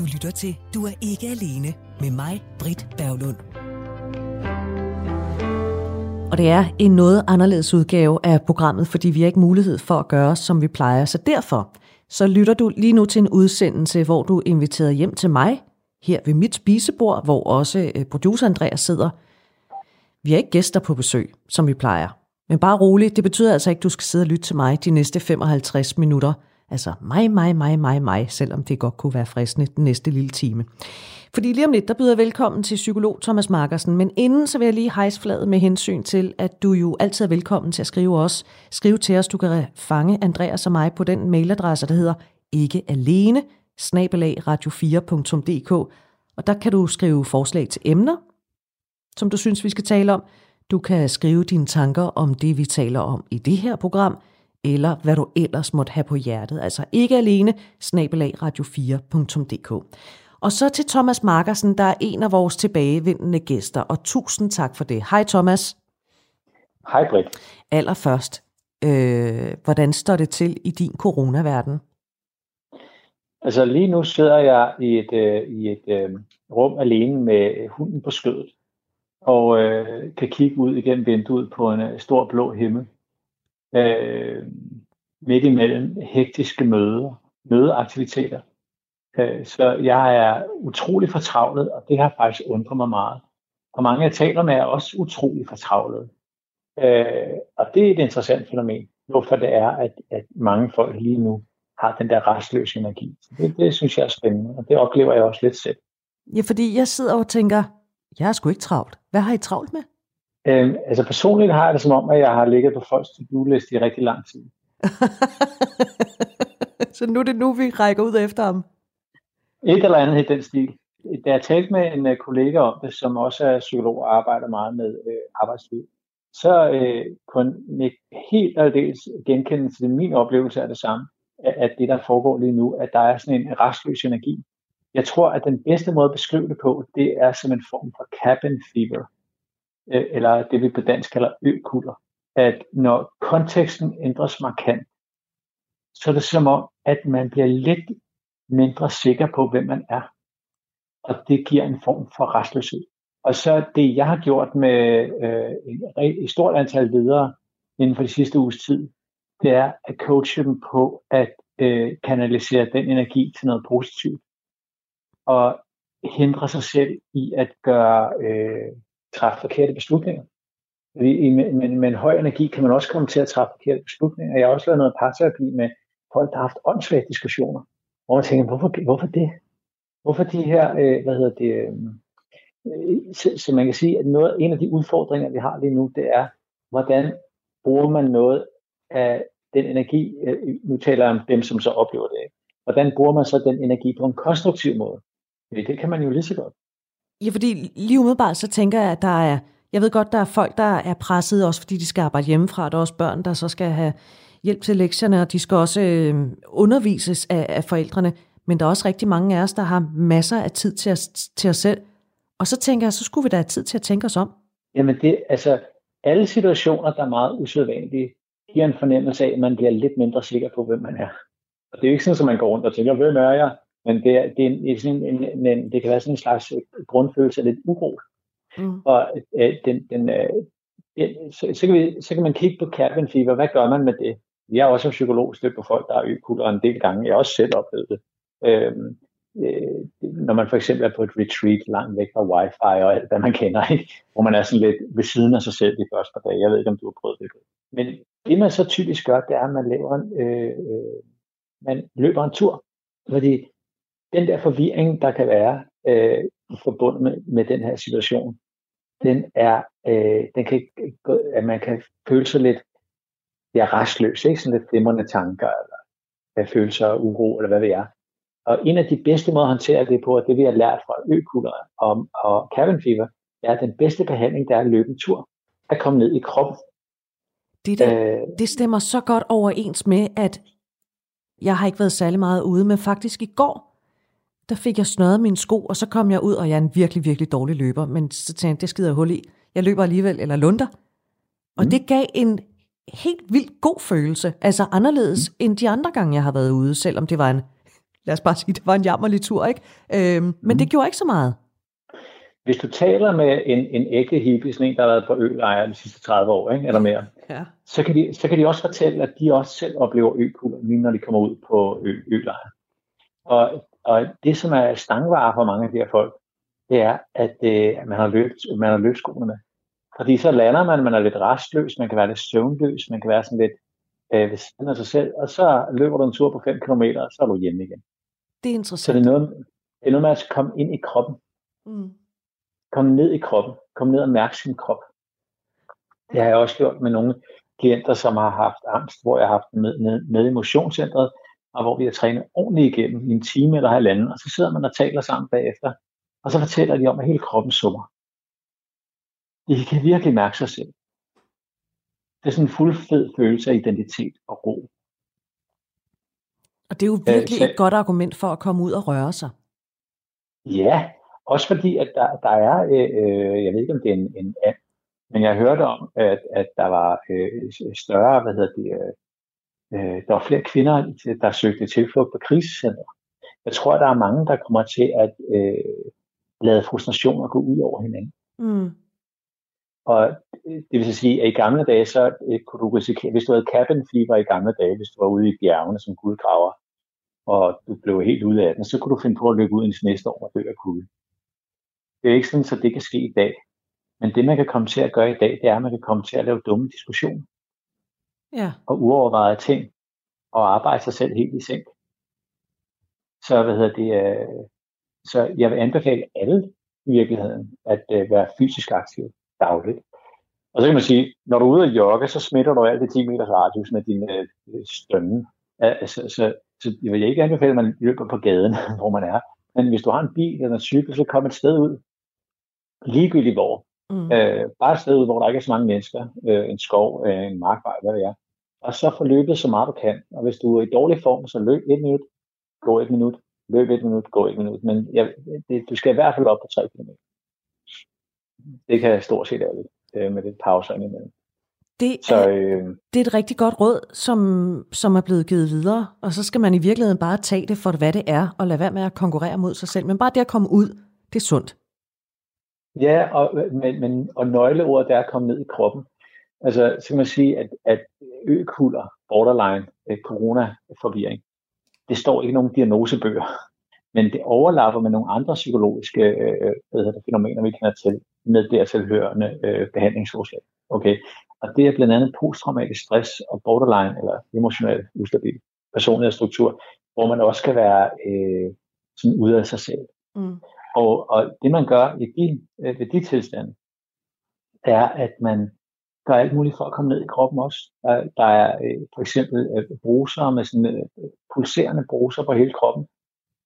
Du lytter til Du er ikke alene med mig, Britt Berglund. Og det er en noget anderledes udgave af programmet, fordi vi har ikke mulighed for at gøre, som vi plejer. Så derfor så lytter du lige nu til en udsendelse, hvor du er inviteret hjem til mig, her ved mit spisebord, hvor også øh, producer Andreas sidder. Vi har ikke gæster på besøg, som vi plejer. Men bare rolig, det betyder altså ikke, at du skal sidde og lytte til mig de næste 55 minutter. Altså mig, mig, mig, mig, mig, selvom det godt kunne være fristende den næste lille time. Fordi lige om lidt, der byder jeg velkommen til psykolog Thomas Markersen, men inden så vil jeg lige hejse fladet med hensyn til, at du jo altid er velkommen til at skrive os. Skriv til os, du kan fange Andreas og mig på den mailadresse, der hedder ikke alene, snabelag radio4.dk, og der kan du skrive forslag til emner, som du synes, vi skal tale om. Du kan skrive dine tanker om det, vi taler om i det her program, eller hvad du ellers måtte have på hjertet. Altså ikke alene, snabelag radio4.dk. Og så til Thomas Markersen, der er en af vores tilbagevendende gæster, og tusind tak for det. Hej Thomas. Hej Britt. Allerførst, øh, hvordan står det til i din coronaverden? Altså lige nu sidder jeg i et, øh, i et øh, rum alene med hunden på skødet, og øh, kan kigge ud igennem vinduet på en øh, stor blå himmel. Øh, midt imellem hektiske møder, mødeaktiviteter. Øh, så jeg er utrolig fortravlet, og det har faktisk undret mig meget. Og mange jeg taler med er også utrolig fortravlet. Øh, og det er et interessant fænomen, hvorfor det er, at, at mange folk lige nu har den der restløse energi. Det, det synes jeg er spændende, og det oplever jeg også lidt selv. Ja, fordi jeg sidder og tænker, jeg er sgu ikke travlt. Hvad har I travlt med? Øhm, altså personligt har jeg det som om, at jeg har ligget på folks to-do-liste i rigtig lang tid. Så nu er det nu, vi rækker ud efter ham? Et eller andet i den stil. Da jeg talte med en uh, kollega om det, som også er psykolog og arbejder meget med uh, arbejdsliv, så uh, kunne jeg helt aldeles genkende til min oplevelse af det samme, at det, der foregår lige nu, at der er sådan en restløs energi. Jeg tror, at den bedste måde at beskrive det på, det er som en form for cabin fever, Øh, eller det vi på dansk kalder økulder. At når konteksten ændres markant, så er det som om, at man bliver lidt mindre sikker på, hvem man er. Og det giver en form for restløshed. Og så det, jeg har gjort med øh, et stort antal ledere inden for de sidste uges tid, det er at coache dem på at øh, kanalisere den energi til noget positivt. Og hindre sig selv i at gøre øh, træffe forkerte beslutninger. Fordi med, med, med en høj energi kan man også komme til at træffe forkerte beslutninger. Jeg har også lavet noget parterapi med folk, der har haft åndssvage diskussioner. Hvor man tænker, hvorfor, hvorfor det? Hvorfor de her, øh, hvad hedder det, øh, så, så man kan sige, at noget, en af de udfordringer, vi har lige nu, det er, hvordan bruger man noget af den energi, øh, nu taler jeg om dem, som så oplever det, hvordan bruger man så den energi på en konstruktiv måde? Fordi det kan man jo lige så godt. Ja, fordi lige umiddelbart så tænker jeg, at der er, jeg ved godt, der er folk, der er presset også, fordi de skal arbejde hjemmefra. Der er også børn, der så skal have hjælp til lektierne, og de skal også øh, undervises af, af forældrene. Men der er også rigtig mange af os, der har masser af tid til os, til os selv. Og så tænker jeg, så skulle vi da have tid til at tænke os om. Jamen det, altså, alle situationer, der er meget usædvanlige, giver en fornemmelse af, at man bliver lidt mindre sikker på, hvem man er. Og det er jo ikke sådan, at man går rundt og tænker, hvem er jeg? Men det, er, det, er en, sådan en, en, en, det kan være sådan en slags grundfølelse af lidt uro. Mm. Og øh, den, den, øh, den, så, så, kan vi, så kan man kigge på cabin fever. Hvad gør man med det? Jeg er også en psykolog stødt på folk, der er økulder en del gange. Jeg har også selv oplevet det. Øhm, øh, når man for eksempel er på et retreat langt væk fra wifi og alt, hvad man kender, ikke? hvor man er sådan lidt ved siden af sig selv de første par dage. Jeg ved ikke, om du har prøvet det. Men det man så typisk gør, det er, at man, laver en, øh, øh, man løber en tur. Fordi den der forvirring, der kan være øh, forbundet med, med den her situation, den er, øh, den kan, at man kan føle sig lidt jeg er restløs, ikke? sådan lidt flimrende tanker, eller hvad følelser uro, eller hvad ved jeg. Og en af de bedste måder at håndtere det på, og det vi har lært fra økulder og, og cabin fever, er, at den bedste behandling, der er at løbe en tur, at komme ned i kroppen. Det, der, øh, det stemmer så godt overens med, at jeg har ikke været særlig meget ude, men faktisk i går, der fik jeg snøret mine sko, og så kom jeg ud, og jeg er en virkelig, virkelig dårlig løber, men så tænkte jeg, det skider jeg hul i. Jeg løber alligevel, eller lunder. Og mm. det gav en helt vildt god følelse. Altså anderledes mm. end de andre gange, jeg har været ude, selvom det var en lad os bare sige, det var en jammerlig tur, ikke? Øhm, men mm. det gjorde ikke så meget. Hvis du taler med en, en ægte hippie, sådan en, der har været på ølejre de sidste 30 år, ikke, eller mere, ja. så, kan de, så kan de også fortælle, at de også selv oplever økulder, lige når de kommer ud på ø, ølejre. Og, og det, som er stangvare for mange af de her folk, det er, at øh, man har løbet, man har løbet skoene med. Fordi så lander man, man er lidt restløs, man kan være lidt søvnløs, man kan være sådan lidt øh, ved siden af sig selv, og så løber du en tur på 5 km, og så er du hjemme igen. Det er interessant. Så det er noget, det er noget med at komme ind i kroppen. Mm. Komme ned i kroppen. Komme ned og mærke sin krop. Det har jeg også gjort med nogle klienter, som har haft angst, hvor jeg har haft med, med, med i motionscentret, og hvor vi har trænet ordentligt igennem i en time eller halvanden, og så sidder man og taler sammen bagefter, og så fortæller de om, at hele kroppen summer. De kan virkelig mærke sig selv. Det er sådan en fuld fed følelse af identitet og ro. Og det er jo virkelig øh, et godt argument for at komme ud og røre sig. Ja, også fordi, at der, der er, øh, jeg ved ikke om det er en, en and, men jeg hørte om, at, at der var øh, større, hvad hedder det, øh, der var flere kvinder, der søgte tilflugt på krisecenter. Jeg tror, der er mange, der kommer til at øh, lade frustrationer gå ud over hinanden. Mm. Og det vil sige, at i gamle dage, så øh, kunne du risikere, hvis du havde cabin fever i gamle dage, hvis du var ude i bjergene som guldgraver, og du blev helt ude af den, så kunne du finde på at løbe ud i næste år og dø af kulde. Det er ikke sådan, at det kan ske i dag. Men det, man kan komme til at gøre i dag, det er, at man kan komme til at lave dumme diskussioner. Ja. Og uovervejede ting. Og arbejde sig selv helt i seng. Så, hvad hedder det, øh, så jeg vil anbefale alle i virkeligheden at øh, være fysisk aktiv dagligt. Og så kan man sige, når du er ude at jogge, så smitter du alt det 10 meters radius med din øh, stønne. Altså, så, så jeg vil ikke anbefale, at man løber på gaden, hvor man er. Men hvis du har en bil eller en cykel, så kom et sted ud. Ligegyldigt hvor. Mm. Øh, bare et sted ud, hvor der ikke er så mange mennesker. Øh, en skov, øh, en markvej, hvad det er. Og så få løbet så meget du kan. Og hvis du er i dårlig form, så løb et minut, gå et minut, løb et minut, gå et minut. Men jeg, det, du skal i hvert fald op på 3 km. Det kan jeg stort set alle øh, med det pauser imellem. Det er, så, øh, det er et rigtig godt råd, som, som er blevet givet videre, og så skal man i virkeligheden bare tage det for, hvad det er, og lade være med at konkurrere mod sig selv. Men bare det at komme ud, det er sundt. Ja, og, men, men, og nøgleordet der er at komme ned i kroppen. Altså, så kan man sige, at, at økuller, borderline, øh, corona-forvirring, det står ikke i nogen diagnosebøger, men det overlapper med nogle andre psykologiske øh, hvad hedder det, fænomener, vi kender til, med dertilhørende øh, behandlingsforslag. Okay? Og det er blandt andet posttraumatisk stress og borderline, eller emotionel ustabil personlighedsstruktur, hvor man også kan være øh, sådan ude af sig selv. Mm. Og, og det man gør i de, øh, ved de tilstande, er, at man gør alt muligt for at komme ned i kroppen også. Der, der er øh, for eksempel øh, bruser med sådan øh, pulserende bruser på hele kroppen.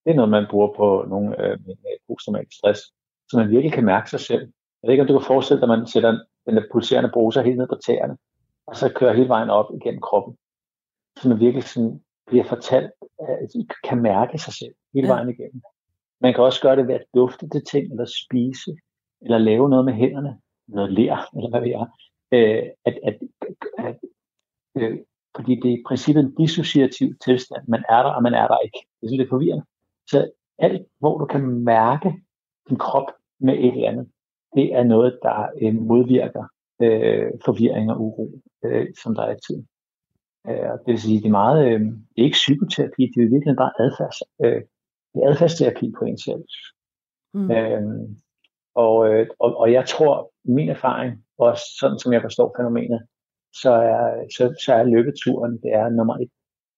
Det er noget, man bruger på nogle øh, med posttraumatisk stress, så man virkelig kan mærke sig selv. Jeg ved ikke, om du kan forestille dig, at man sætter den der pulserende bruser helt ned på tæerne, og så kører hele vejen op igennem kroppen. Så man virkelig sådan bliver fortalt, at kan mærke sig selv hele vejen igennem. Man kan også gøre det ved at dufte til ting, eller spise, eller lave noget med hænderne, noget lær, eller hvad ved jeg. Øh, at, at, at, øh, fordi det er i princippet en dissociativ tilstand. Man er der, og man er der ikke. Det er sådan lidt forvirrende. Så alt, hvor du kan mærke din krop med et eller andet, det er noget, der øh, modvirker øh, forvirring og uro, øh, som der er i tiden. Øh, det vil sige, det er meget, øh, det er ikke psykoterapi, det er virkelig bare adfærds, øh, adfærdsterapi på en selv. Mm. Øh, og, øh, og, og jeg tror, min erfaring, også sådan som jeg forstår fænomenet, så er, så, så er løbeturen, det er nummer et.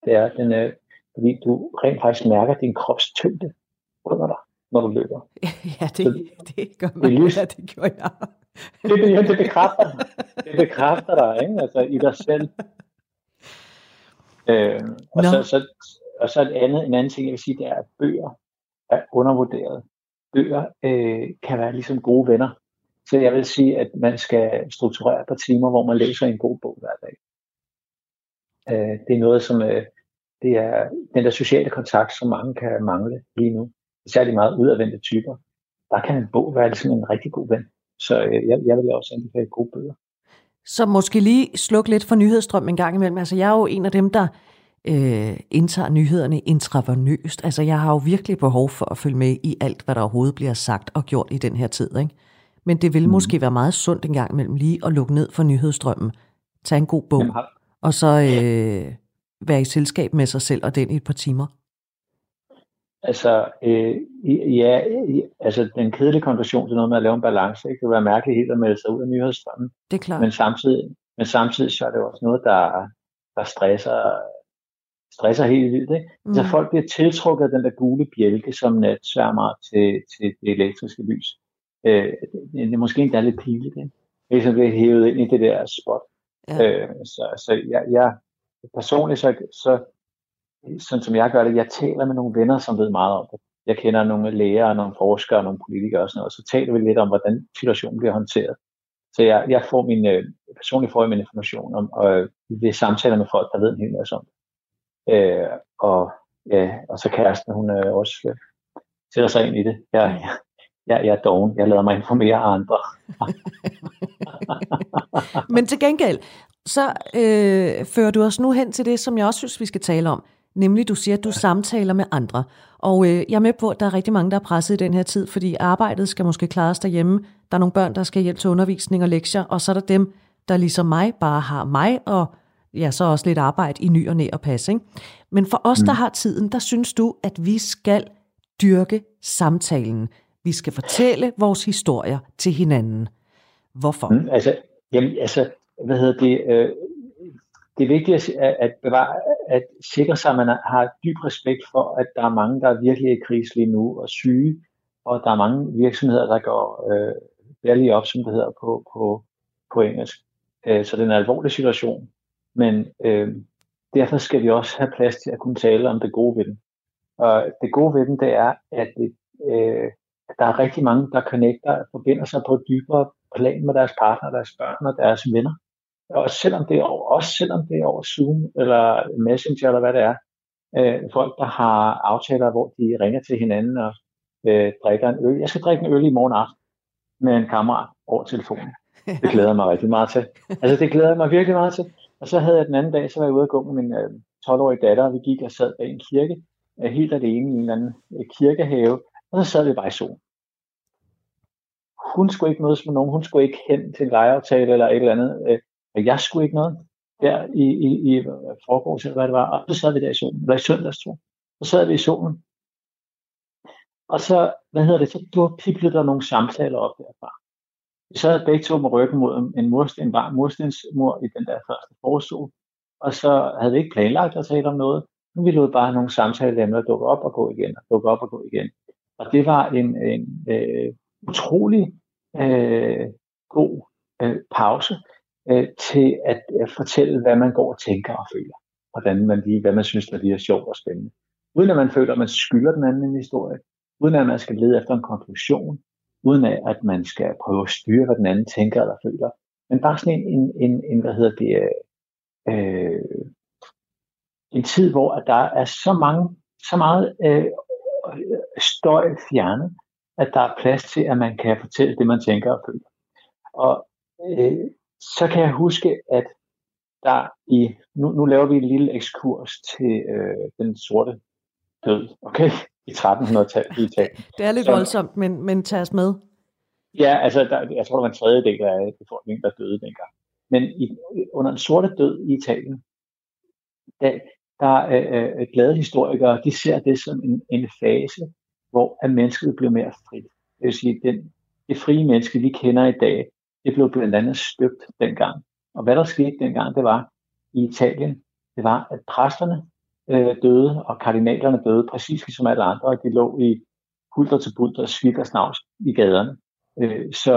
Det er den, øh, fordi du rent faktisk mærker din krops tyngde under dig når du løber. Ja, det, så, det gør man. Det, ja, det gjorde jeg. det, ja, det bekræfter Det bekræfter dig, ikke? Altså i dig selv. Øh, og, no. så, så, og så et andet, en anden ting, jeg vil sige, det er, at bøger er undervurderet. Bøger øh, kan være ligesom gode venner. Så jeg vil sige, at man skal strukturere på timer, hvor man læser en god bog hver dag. Øh, det er noget, som øh, det er den der sociale kontakt, som mange kan mangle lige nu Særligt meget udadvendte typer, der kan en bog være ligesom en rigtig god ven. Så øh, jeg, jeg vil også anbefale gode bøger. Så måske lige slukke lidt for nyhedsstrøm en gang imellem. Altså jeg er jo en af dem, der øh, indtager nyhederne intravenøst. Altså, jeg har jo virkelig behov for at følge med i alt, hvad der overhovedet bliver sagt og gjort i den her tid. Ikke? Men det vil mm. måske være meget sundt en gang imellem lige at lukke ned for nyhedsstrømmen. Tag en god bog, Jamen, og så øh, være i selskab med sig selv og den i et par timer. Altså, øh, ja, altså den kedelige konklusion til noget med at lave en balance, ikke? det vil være mærkeligt helt at melde sig ud af nyhedsstrømmen. Det er klart. Men samtidig, men samtidig så er det også noget, der, der stresser, stresser helt vildt. Ikke? Mm. Så folk bliver tiltrukket af den der gule bjælke, som natsværmer til, til det elektriske lys. Øh, det, er måske endda lidt pinligt. Ikke? Ligesom bliver hævet ind i det der spot. Ja. Øh, så så jeg, jeg personligt, så, så sådan som jeg gør det, jeg taler med nogle venner, som ved meget om det. Jeg kender nogle læger, nogle forskere, nogle politikere og sådan noget, og så taler vi lidt om, hvordan situationen bliver håndteret. Så jeg, jeg får min, øh, personligt får jeg min information om, og ved samtaler med folk, der ved en hel masse om det. Øh, og, ja, og så kæresten, hun øh, også øh, sætter sig ind i det. Jeg, jeg, jeg, jeg er doven. Jeg lader mig informere af andre. Men til gengæld, så øh, fører du os nu hen til det, som jeg også synes, vi skal tale om. Nemlig, du siger, at du samtaler med andre. Og øh, jeg er med på, at der er rigtig mange, der er presset i den her tid, fordi arbejdet skal måske klares derhjemme. Der er nogle børn, der skal hjælpe til undervisning og lektier, og så er der dem, der ligesom mig bare har mig og ja, så også lidt arbejde i ny og næ og passe. Ikke? Men for os, mm. der har tiden, der synes du, at vi skal dyrke samtalen. Vi skal fortælle vores historier til hinanden. Hvorfor? Mm, altså, jamen, altså, hvad hedder det? Øh, det er vigtigt at, at, bevare, at sikre sig, at man har dyb respekt for, at der er mange, der er virkelig i krise lige nu og syge, og der er mange virksomheder, der går øh, belly op, som det hedder på, på, på engelsk. Øh, så det er en alvorlig situation. Men øh, derfor skal vi også have plads til at kunne tale om det gode ved den. Og det gode ved den, det er, at det, øh, der er rigtig mange, der connecter, forbinder sig på et dybere plan med deres partner, deres børn og deres venner. Og selvom det er over, også selvom det er over Zoom eller Messenger eller hvad det er, øh, folk, der har aftaler, hvor de ringer til hinanden og øh, drikker en øl. Jeg skal drikke en øl i morgen aften med en kammerat over telefonen. Det glæder jeg mig rigtig meget til. Altså det glæder jeg mig virkelig meget til. Og så havde jeg den anden dag, så var jeg ude at gå med min øh, 12-årige datter, og vi gik og sad bag en kirke, øh, helt alene i en eller anden øh, kirkehave, og så sad vi bare i solen. Hun skulle ikke mødes med nogen, hun skulle ikke hen til en lejeaftale eller et eller andet. Øh, jeg skulle ikke noget. Der i, i, i øh, forgårs, eller hvad det var, og så sad vi der i solen, eller i søndags, tror Så sad vi i solen, og så, hvad hedder det, så du piblede der nogle samtaler op derfra. Vi sad begge to med ryggen mod en, mursten, en varm murstensmur i den der første forsol, og så havde vi ikke planlagt at tale om noget, men vi lod bare nogle samtaleemner dukke op og gå igen, og dukke op og gå igen. Og det var en, en øh, utrolig øh, god øh, pause øh, til at øh, fortælle, hvad man går og tænker og føler. Hvordan man lige, hvad man synes, der lige er sjovt og spændende. Uden at man føler, at man skylder den anden en historie. Uden at man skal lede efter en konklusion uden af, at man skal prøve at styre, hvad den anden tænker eller føler. Men bare sådan en, en, en, en hvad hedder det, øh, en tid, hvor at der er så mange, så meget øh, støj fjernet, at der er plads til, at man kan fortælle det, man tænker og føler. Og øh, så kan jeg huske, at der i, nu, nu laver vi en lille ekskurs til øh, den sorte død, okay? I 1300-tallet i Italien. Det er lidt så, voldsomt, men, men tag os med. Ja, altså der, jeg tror, der var en tredjedel af befolkningen, der døde dengang. Men i, under en sorte død i Italien, der, der er øh, glade historikere, de ser det som en, en fase, hvor at mennesket bliver mere frit. Det vil sige, den, det frie menneske, vi kender i dag, det blev blandt andet støbt dengang. Og hvad der skete dengang, det var i Italien, det var, at præsterne øh, døde, og kardinalerne døde, præcis ligesom alle andre, og de lå i hulter til bulter, skidt og snavs i gaderne. Øh, så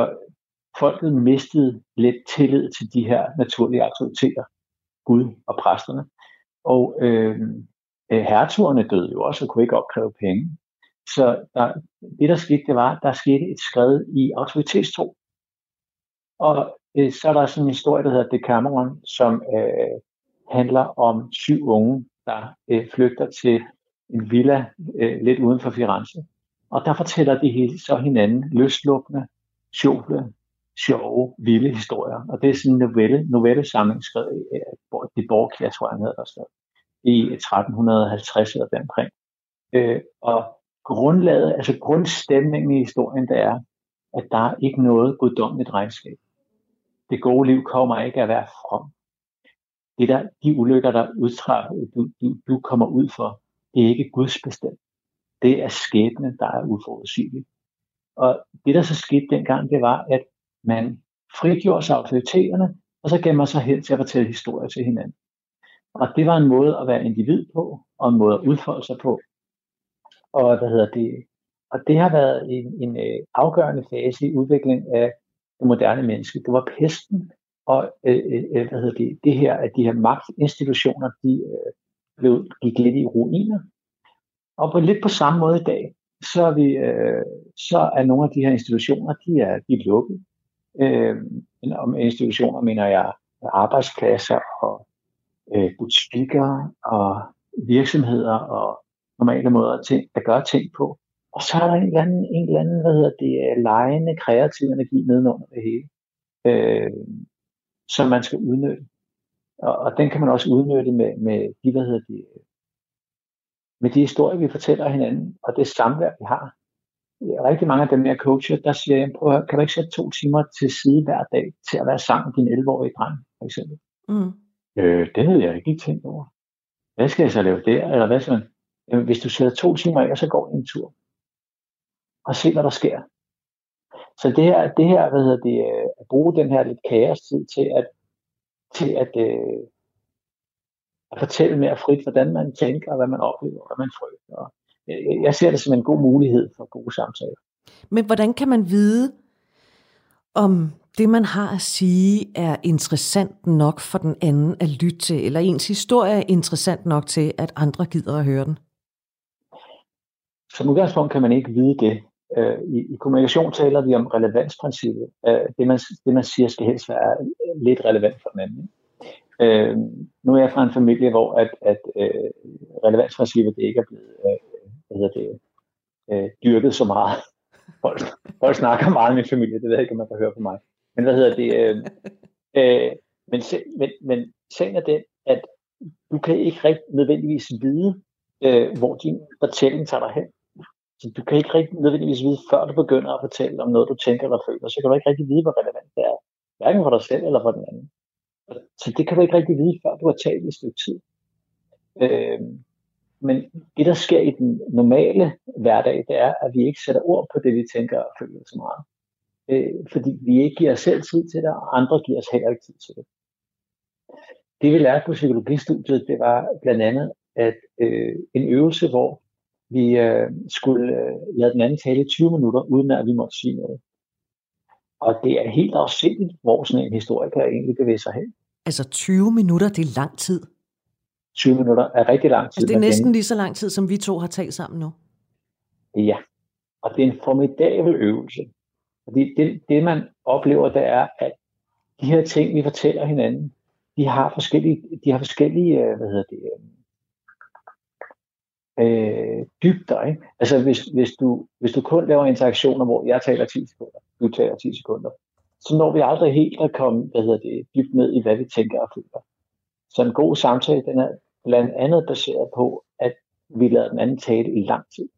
folket mistede lidt tillid til de her naturlige autoriteter, Gud og præsterne. Og øh, øh, hertugerne døde jo også og kunne ikke opkræve penge. Så der, det, der skete, det var, der skete et skred i autoritetstro. Og øh, så er der sådan en historie, der hedder Decameron, som øh, handler om syv unge, der øh, flygter til en villa øh, lidt uden for Firenze. Og der fortæller de så hinanden løslukkende, sjove, sjove, vilde historier. Og det er sådan en novelle, novelle samling skrevet af de Borg, jeg han havde der i 1350 eller deromkring. Øh, og grundlaget, altså grundstemningen i historien, der er, at der er ikke noget guddommeligt regnskab. Det gode liv kommer ikke af at være from. Det der, de ulykker, der udtræf, du, du, du kommer ud for, det er ikke Guds bestemt. Det er skæbne, der er uforudsigeligt. Og det, der så skete dengang, det var, at man frigjorde sig autoriteterne, og så gav man sig hen til at fortælle historier til hinanden. Og det var en måde at være individ på, og en måde at udfolde sig på. Og hvad hedder det? Og det har været en, en øh, afgørende fase i udviklingen af det moderne menneske. Det var pesten, og øh, øh, øh, hvad hedder det, det her, at de her magtinstitutioner, de øh, blev, gik lidt i ruiner. Og på lidt på samme måde i dag, så er, vi, øh, så er nogle af de her institutioner, de er, de er lukket. Øh, om institutioner mener jeg arbejdspladser og øh, butikker og virksomheder og normale måder at, tænke, at gøre ting på. Og så er der en eller anden, en eller anden hvad hedder det, lejende kreativ energi nedenunder det hele, øh, som man skal udnytte. Og, og den kan man også udnytte med, med de, hvad hedder det, med de historier, vi fortæller hinanden, og det samvær, vi har. Rigtig mange af dem, jeg coacher, der siger jeg, prøv at, kan du ikke sætte to timer til side hver dag til at være sammen med din 11-årige dreng, for eksempel? Mm. Øh, det havde jeg ikke tænkt over. Hvad skal jeg så lave der? Eller hvad sådan? Jamen, hvis du sætter to timer af, så går en tur. Og se, hvad der sker. Så det her, det her hvad hedder det, øh, at bruge den her lidt kaos-tid til at, til at, øh, at fortælle mere frit, hvordan man tænker, hvad man oplever, hvad man frygter. Jeg ser det som en god mulighed for gode samtaler. Men hvordan kan man vide, om det, man har at sige, er interessant nok for den anden at lytte til, eller ens historie er interessant nok til, at andre gider at høre den? Som udgangspunkt kan man ikke vide det. Øh, I, i kommunikation taler vi om relevansprincippet. Øh, det, man, det, man siger, skal helst være lidt relevant for den anden. Øh, nu er jeg fra en familie, hvor at, at øh, relevansprincippet det ikke er blevet øh, hvad hedder det, øh, dyrket så meget. Folk, folk snakker meget med min familie, det ved jeg ikke, om man kan høre på mig. Men hvad hedder det? Øh, øh, men, men, men sagen er den, at du kan ikke rigtig nødvendigvis vide, øh, hvor din fortælling tager dig hen. Så du kan ikke rigtig nødvendigvis vide, før du begynder at fortælle om noget, du tænker eller føler, så kan du ikke rigtig vide, hvor relevant det er. Hverken for dig selv eller for den anden. Så det kan du ikke rigtig vide, før du har talt i et stykke tid. Øh, men det, der sker i den normale hverdag, det er, at vi ikke sætter ord på det, vi tænker og føler så meget. Øh, fordi vi ikke giver os selv tid til det, og andre giver os heller ikke tid til det. Det vi lærte på psykologistudiet, det var blandt andet, at øh, en øvelse, hvor vi øh, skulle øh, lade den anden tale i 20 minutter, uden at vi måtte sige noget. Og det er helt afsindigt, hvor sådan en historiker egentlig bevæger sig hen. Altså 20 minutter, det er lang tid. 20 minutter er rigtig lang tid. Altså det er næsten lige så lang tid, som vi to har talt sammen nu. Ja, og det er en formidabel øvelse. Fordi det, det man oplever, det er, at de her ting, vi fortæller hinanden, de har forskellige, de har forskellige øh, hvad hedder det, øh, dybder. Ikke? Altså hvis, hvis, du, hvis du kun laver interaktioner, hvor jeg taler 10 sekunder, du taler 10 sekunder, så når vi aldrig helt at komme hvad hedder det, dybt ned i, hvad vi tænker og føler. Så en god samtale, den er blandt andet baseret på, at vi lader den anden tale i lang tid.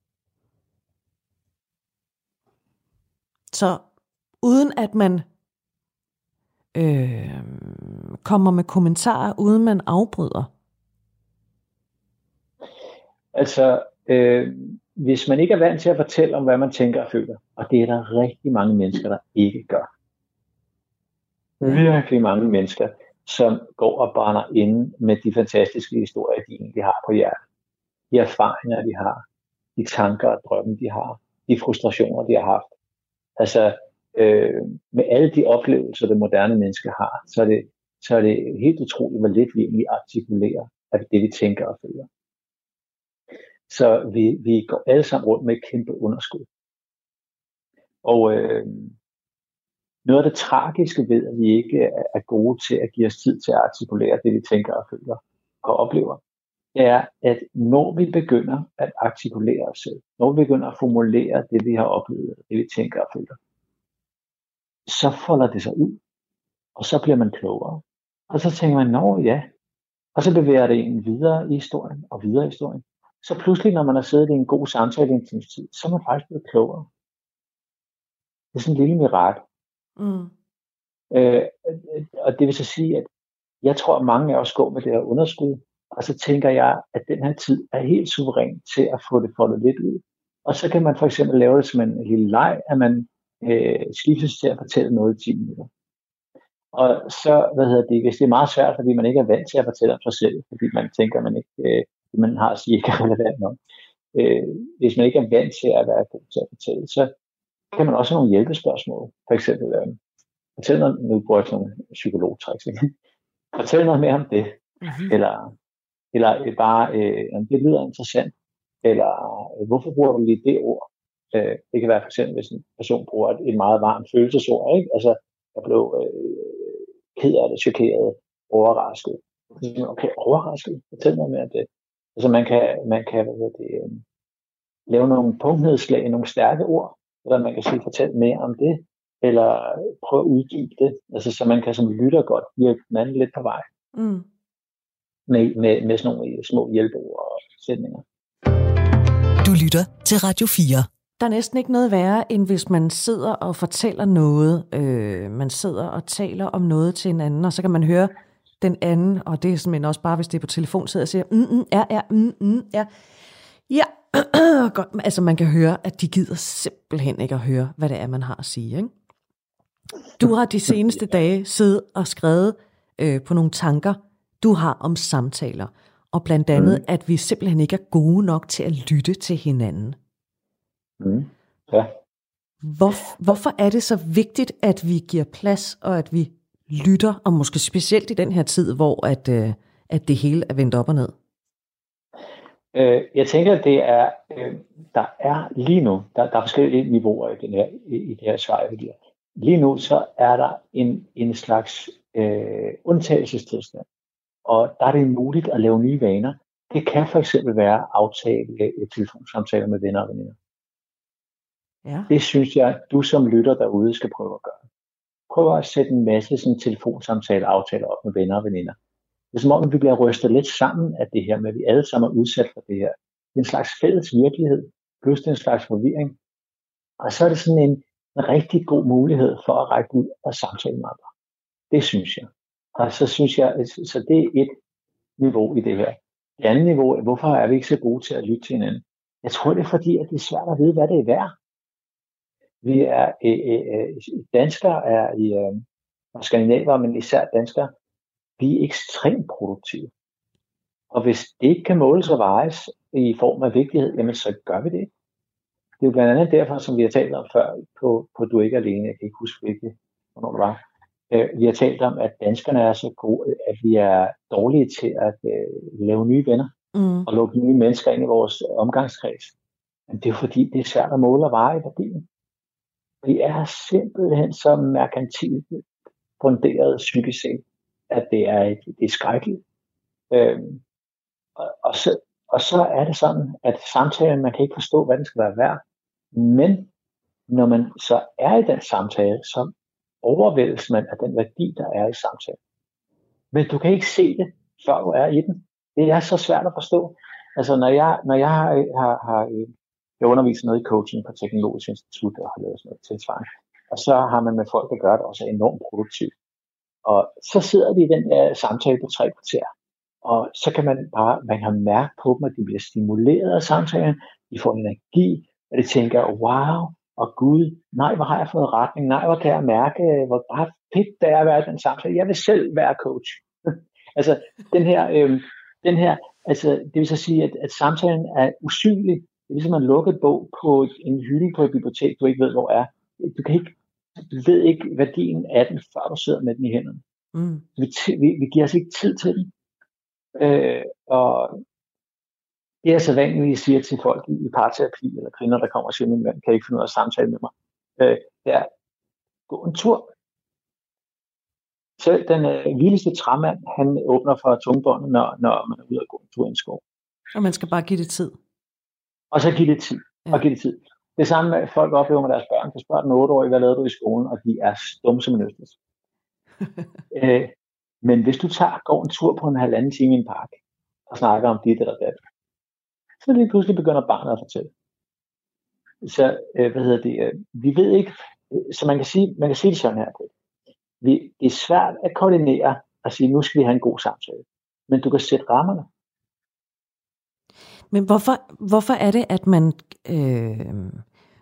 Så uden at man øh, kommer med kommentarer, uden man afbryder? Altså, øh, hvis man ikke er vant til at fortælle om, hvad man tænker og føler, og det er der rigtig mange mennesker, der ikke gør. Virkelig mange mennesker, som går og brænder inde med de fantastiske historier, de egentlig har på hjertet. De erfaringer, de har. De tanker og drømme, de har. De frustrationer, de har haft. Altså, øh, med alle de oplevelser, det moderne menneske har, så er det, så er det helt utroligt, hvor lidt vi egentlig artikulerer af det, vi tænker og føler. Så vi, vi går alle sammen rundt med et kæmpe underskud. Og øh, noget af det tragiske ved, at vi ikke er gode til at give os tid til at artikulere det, vi tænker og føler og oplever, er, at når vi begynder at artikulere os selv, når vi begynder at formulere det, vi har oplevet, det vi tænker og føler, så folder det sig ud, og så bliver man klogere. Og så tænker man, nå ja, Og så bevæger det en videre i historien og videre i historien. Så pludselig, når man har siddet i en god samtale i en times tid, så er man faktisk blevet klogere. Det er sådan en lille mirakel. Mm. Øh, og det vil så sige, at jeg tror, at mange af os går med det her underskud, og så tænker jeg, at den her tid er helt suveræn til at få det foldet lidt ud. Og så kan man for eksempel lave det som en lille leg, at man øh, skiftes til at fortælle noget i 10 minutter. Og så, hvad hedder det, hvis det er meget svært, fordi man ikke er vant til at fortælle om sig selv, fordi man tænker, at man ikke, øh, man har at sige, ikke er relevant nok. Øh, hvis man ikke er vant til at være god til at fortælle, så kan man også have nogle hjælpespørgsmål. For eksempel, øh, fortæl noget, nu bruger jeg nogle psykologtricks, ikke? fortæl noget mere om det. Mm-hmm. Eller, eller bare, øh, det lyder interessant. Eller øh, hvorfor bruger du lige det ord? Øh, det kan være for eksempel, hvis en person bruger et, et meget varmt følelsesord. Ikke? Altså, jeg blev øh, ked af det, chokeret, overrasket. Okay, overrasket? Fortæl mig mere om det. Altså man kan, man kan hvad det, øh, lave nogle punktnedslag, nogle stærke ord, eller man kan sige, fortæl mere om det, eller prøve at udgive det, altså så man kan som lytter godt hjælpe den anden lidt på vej. Mm. Med, med, med sådan nogle små hjælpeord og sætninger. Du lytter til Radio 4. Der er næsten ikke noget værre, end hvis man sidder og fortæller noget. Øh, man sidder og taler om noget til en anden, og så kan man høre den anden, og det er simpelthen også bare, hvis det er på telefon, sidder og siger, mm, mm, ja, ja, mm, mm, ja. Ja, godt. Altså man kan høre, at de gider simpelthen ikke at høre, hvad det er, man har at sige. Ikke? Du har de seneste dage siddet og skrevet øh, på nogle tanker, du har om samtaler, og blandt andet, mm. at vi simpelthen ikke er gode nok til at lytte til hinanden. Mm. Ja. Hvor, hvorfor er det så vigtigt, at vi giver plads, og at vi lytter, og måske specielt i den her tid, hvor at, øh, at det hele er vendt op og ned? Øh, jeg tænker, at det er, øh, der er lige nu, der, der er forskellige niveauer i, den her, i, i det her svar, jeg giver. Lige nu så er der en, en slags øh, undtagelsestilstand, og der er det muligt at lave nye vaner. Det kan for eksempel være aftale telefonsamtaler med venner og veninder. Ja. Det synes jeg, du som lytter derude skal prøve at gøre. Prøv at sætte en masse sådan, telefonsamtale aftaler op med venner og veninder. Det er som om, vi bliver rystet lidt sammen af det her med, at vi alle sammen er udsat for det her. Det er en slags fælles virkelighed, plus en slags forvirring. Og så er det sådan en, en rigtig god mulighed for at række ud og samtale med andre. Det synes jeg. Og så synes jeg, så det er et niveau i det her. Det andet niveau er, hvorfor er vi ikke så gode til at lytte til hinanden? Jeg tror, det er fordi, at det er svært at vide, hvad det er værd. Vi er, øh, danskere er i, øh, og skandinaver, men især danskere, vi er ekstremt produktive. Og hvis det ikke kan måles og vejes i form af vigtighed, jamen så gør vi det ikke. Det er jo blandt andet derfor, som vi har talt om før på, på Du er ikke alene, jeg kan ikke huske, hvilket, hvornår det var. Øh, vi har talt om, at danskerne er så gode, at vi er dårlige til at øh, lave nye venner mm. og lukke nye mennesker ind i vores omgangskreds. Men det er fordi, det er svært at måle og veje værdien. Vi er simpelthen så merkantilt funderet psykisk set, at det er, et, det er skrækkeligt. Øhm, og, og, så, og så er det sådan, at samtalen, man kan ikke forstå, hvad den skal være værd. Men når man så er i den samtale, så overvældes man af den værdi, der er i samtalen. Men du kan ikke se det, før du er i den. Det er så svært at forstå. Altså, når jeg, når jeg har, har, har øh, jeg underviser noget i coaching på Teknologisk Institut og har lavet sådan noget tilsvarende, og så har man med folk, at gør det også enormt produktivt. Og så sidder de i den der samtale på tre kvarter, og så kan man bare, man kan mærke på dem, at de bliver stimuleret af samtalen, de får energi, og de tænker, wow, og Gud, nej, hvor har jeg fået retning, nej, hvor kan jeg mærke, hvor bare fedt det er at være den samtale. Jeg vil selv være coach. altså, den her, øh, den her, altså, det vil så sige, at, at samtalen er usynlig. Det er ligesom at lukke et bog på en hylde på et bibliotek, du ikke ved, hvor er. Du kan ikke, du ved ikke værdien af den, før du sidder med den i hænderne. Mm. Vi, vi, vi giver os ikke tid til den. Øh, og det er så vanligt, at siger til folk i parterapi, eller kvinder, der kommer og siger, min mand kan ikke finde ud af at samtale med mig. Øh, det er, gå en tur. Selv den øh, vildeste træmand, han åbner for tungbåndet, når, når man er ude og gå en tur i en skov. Og man skal bare give det tid. Og så give det tid. Ja. Og give det tid. Det samme med, folk oplever med deres børn. De spørger den 8-årige, hvad lavede du i skolen? Og de er stumme som en østers. øh, Men hvis du tager, går en tur på en halvanden time i en park, og snakker om dit eller dat, så lige pludselig begynder barnet at fortælle. Så, øh, hvad hedder det, øh, vi ved ikke, øh, så man kan sige, man kan sige det sådan her, vi, det er svært at koordinere og sige, nu skal vi have en god samtale. Men du kan sætte rammerne. Men hvorfor, hvorfor er det, at man, øh,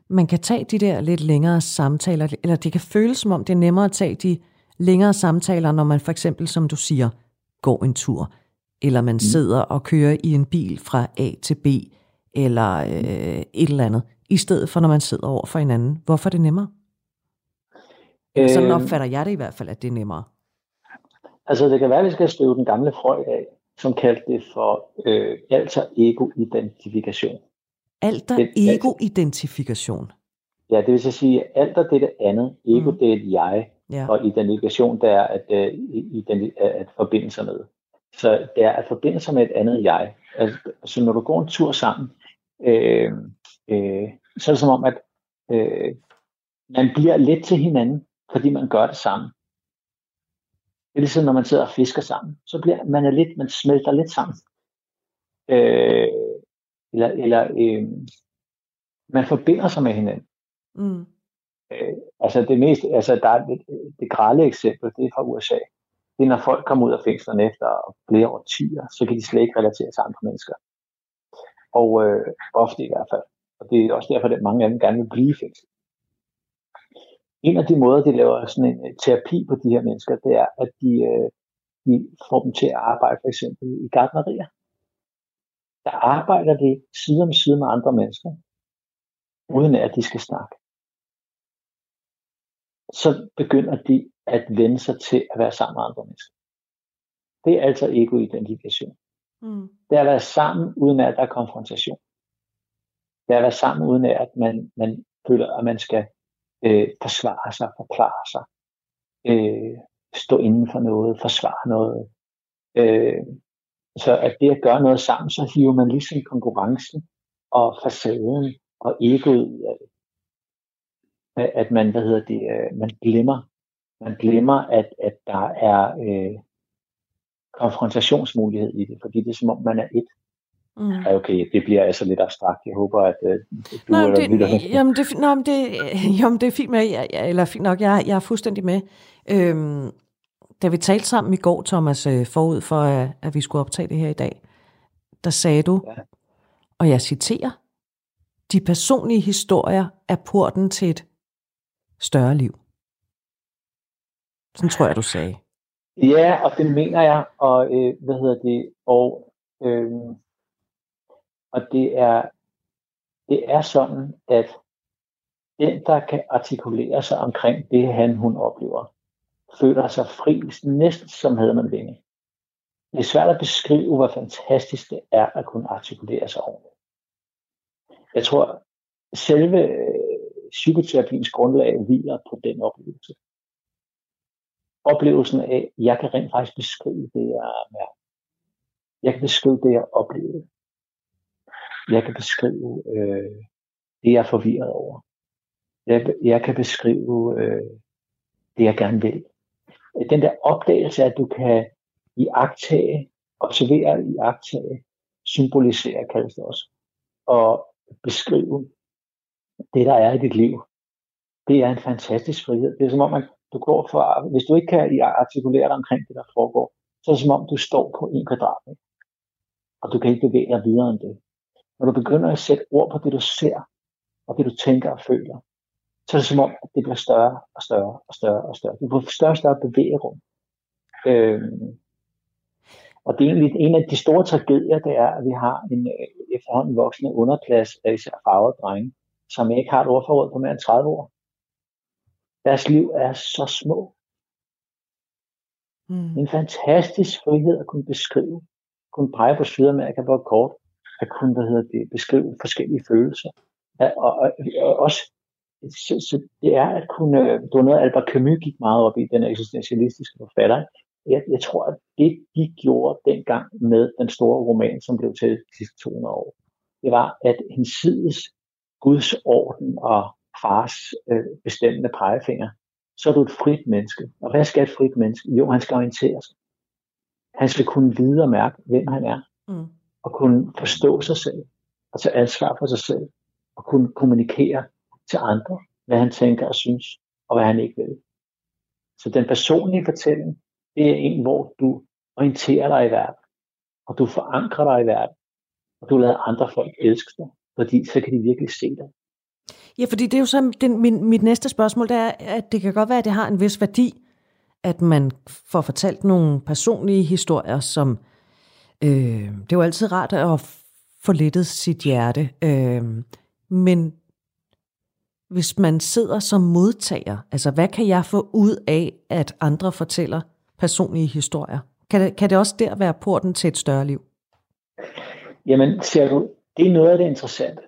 man kan tage de der lidt længere samtaler, eller det kan føles som om, det er nemmere at tage de længere samtaler, når man for eksempel, som du siger, går en tur, eller man mm. sidder og kører i en bil fra A til B, eller øh, et eller andet, i stedet for når man sidder over for hinanden. Hvorfor er det nemmere? Øh, Sådan opfatter jeg det i hvert fald, at det er nemmere. Altså det kan være, at vi skal skrive den gamle Freud af, som kaldte det for øh, alter ego-identifikation. Alter ego-identifikation? Ja, det vil sige, at alter det er det andet. Ego mm. det er et jeg, ja. og identifikation det er at, øh, identi- at forbinde sig med. Så det er at forbinde sig med et andet jeg. Altså, så når du går en tur sammen, øh, øh, så er det som om, at øh, man bliver lidt til hinanden, fordi man gør det sammen. Det er ligesom, når man sidder og fisker sammen. Så bliver man er lidt, man smelter lidt sammen. Øh, eller eller øh, man forbinder sig med hinanden. Mm. Øh, altså det mest, altså der er det, det grælde eksempel, det er fra USA. Det er, når folk kommer ud af fængslerne efter flere årtier, så kan de slet ikke relatere til andre mennesker. Og øh, ofte i hvert fald. Og det er også derfor, at mange af dem gerne vil blive fængslet. En af de måder, de laver sådan en terapi på de her mennesker, det er, at de, øh, de får dem til at arbejde for eksempel i gardnerier. Der arbejder de side om side med andre mennesker, uden at de skal snakke. Så begynder de at vende sig til at være sammen med andre mennesker. Det er altså ego-identifikation. Mm. Det er at være sammen, uden at der er konfrontation. Det er at være sammen, uden at man, man føler, at man skal øh, forsvare sig, forklare sig, øh, stå inden for noget, forsvare noget. Øh, så at det at gøre noget sammen, så hiver man ligesom konkurrencen og facaden og egoet ud af det. At man, hvad hedder det, øh, man glemmer, man glemmer, at, at der er øh, konfrontationsmulighed i det, fordi det er som om, man er et. Mm. Okay, det bliver altså lidt abstrakt. Jeg håber, at uh, du nej, det, lytter. Jamen, det, nej, det, jamen, det er fint med, jeg, eller fint nok, jeg, jeg er fuldstændig med. Øhm, da vi talte sammen i går, Thomas, øh, forud for, at, at vi skulle optage det her i dag, der sagde du, ja. og jeg citerer, de personlige historier er porten til et større liv. Sådan tror jeg, du sagde. Ja, og det mener jeg, og øh, hvad hedder det, og øh, og det er, det er sådan, at den, der kan artikulere sig omkring det, han hun oplever, føler sig fri, næsten som havde man vinde. Det er svært at beskrive, hvor fantastisk det er at kunne artikulere sig ordentligt. Jeg tror, selve øh, psykoterapiens grundlag hviler på den oplevelse. Oplevelsen af, at jeg kan rent faktisk beskrive det, jeg mærker. Jeg kan beskrive det, jeg oplever jeg kan beskrive øh, det, jeg er forvirret over. Jeg, jeg kan beskrive øh, det, jeg gerne vil. Den der opdagelse, at du kan i agtage, observere i agtage, symbolisere, kaldes det også, og beskrive det, der er i dit liv. Det er en fantastisk frihed. Det er som om, man, du går for, hvis du ikke kan artikulere dig omkring det, der foregår, så er det som om, du står på en kvadratmeter. Og du kan ikke bevæge dig videre end det. Når du begynder at sætte ord på det, du ser, og det, du tænker og føler, så er det som om, at det bliver større og større og større og større. Du får større og større bevægerum. Øhm, og det er egentlig en af de store tragedier, det er, at vi har en øh, efterhånden voksende underklasse af især farvede drenge, som ikke har et ordforråd på mere end 30 år. Deres liv er så små. Mm. En fantastisk frihed at kunne beskrive, kunne pege på Sydamerika på et kort, at kunne hvad hedder det, beskrive forskellige følelser. Ja, og, og, og også, så, så det er at kunne, øh, det var noget, Albert Camus gik meget op i, den eksistentialistiske forfatter. Jeg, jeg tror, at det, de gjorde dengang med den store roman, som blev til de sidste 200 år, det var, at hensides Guds orden og fars øh, bestemmende pegefinger, så er du et frit menneske. Og hvad skal et frit menneske? Jo, han skal orientere sig. Han skal kunne vide og mærke, hvem han er, Mm og kunne forstå sig selv, og tage ansvar for sig selv, og kunne kommunikere til andre, hvad han tænker og synes, og hvad han ikke vil. Så den personlige fortælling, det er en, hvor du orienterer dig i verden, og du forankrer dig i verden, og du lader andre folk elske dig, fordi så kan de virkelig se dig. Ja, fordi det er jo så den, min, mit næste spørgsmål, det er, at det kan godt være, at det har en vis værdi, at man får fortalt nogle personlige historier, som øh, det er jo altid rart at få lettet sit hjerte. Øh, men hvis man sidder som modtager, altså hvad kan jeg få ud af, at andre fortæller personlige historier? Kan det, kan det også der være porten til et større liv? Jamen, ser du, det er noget af det interessante,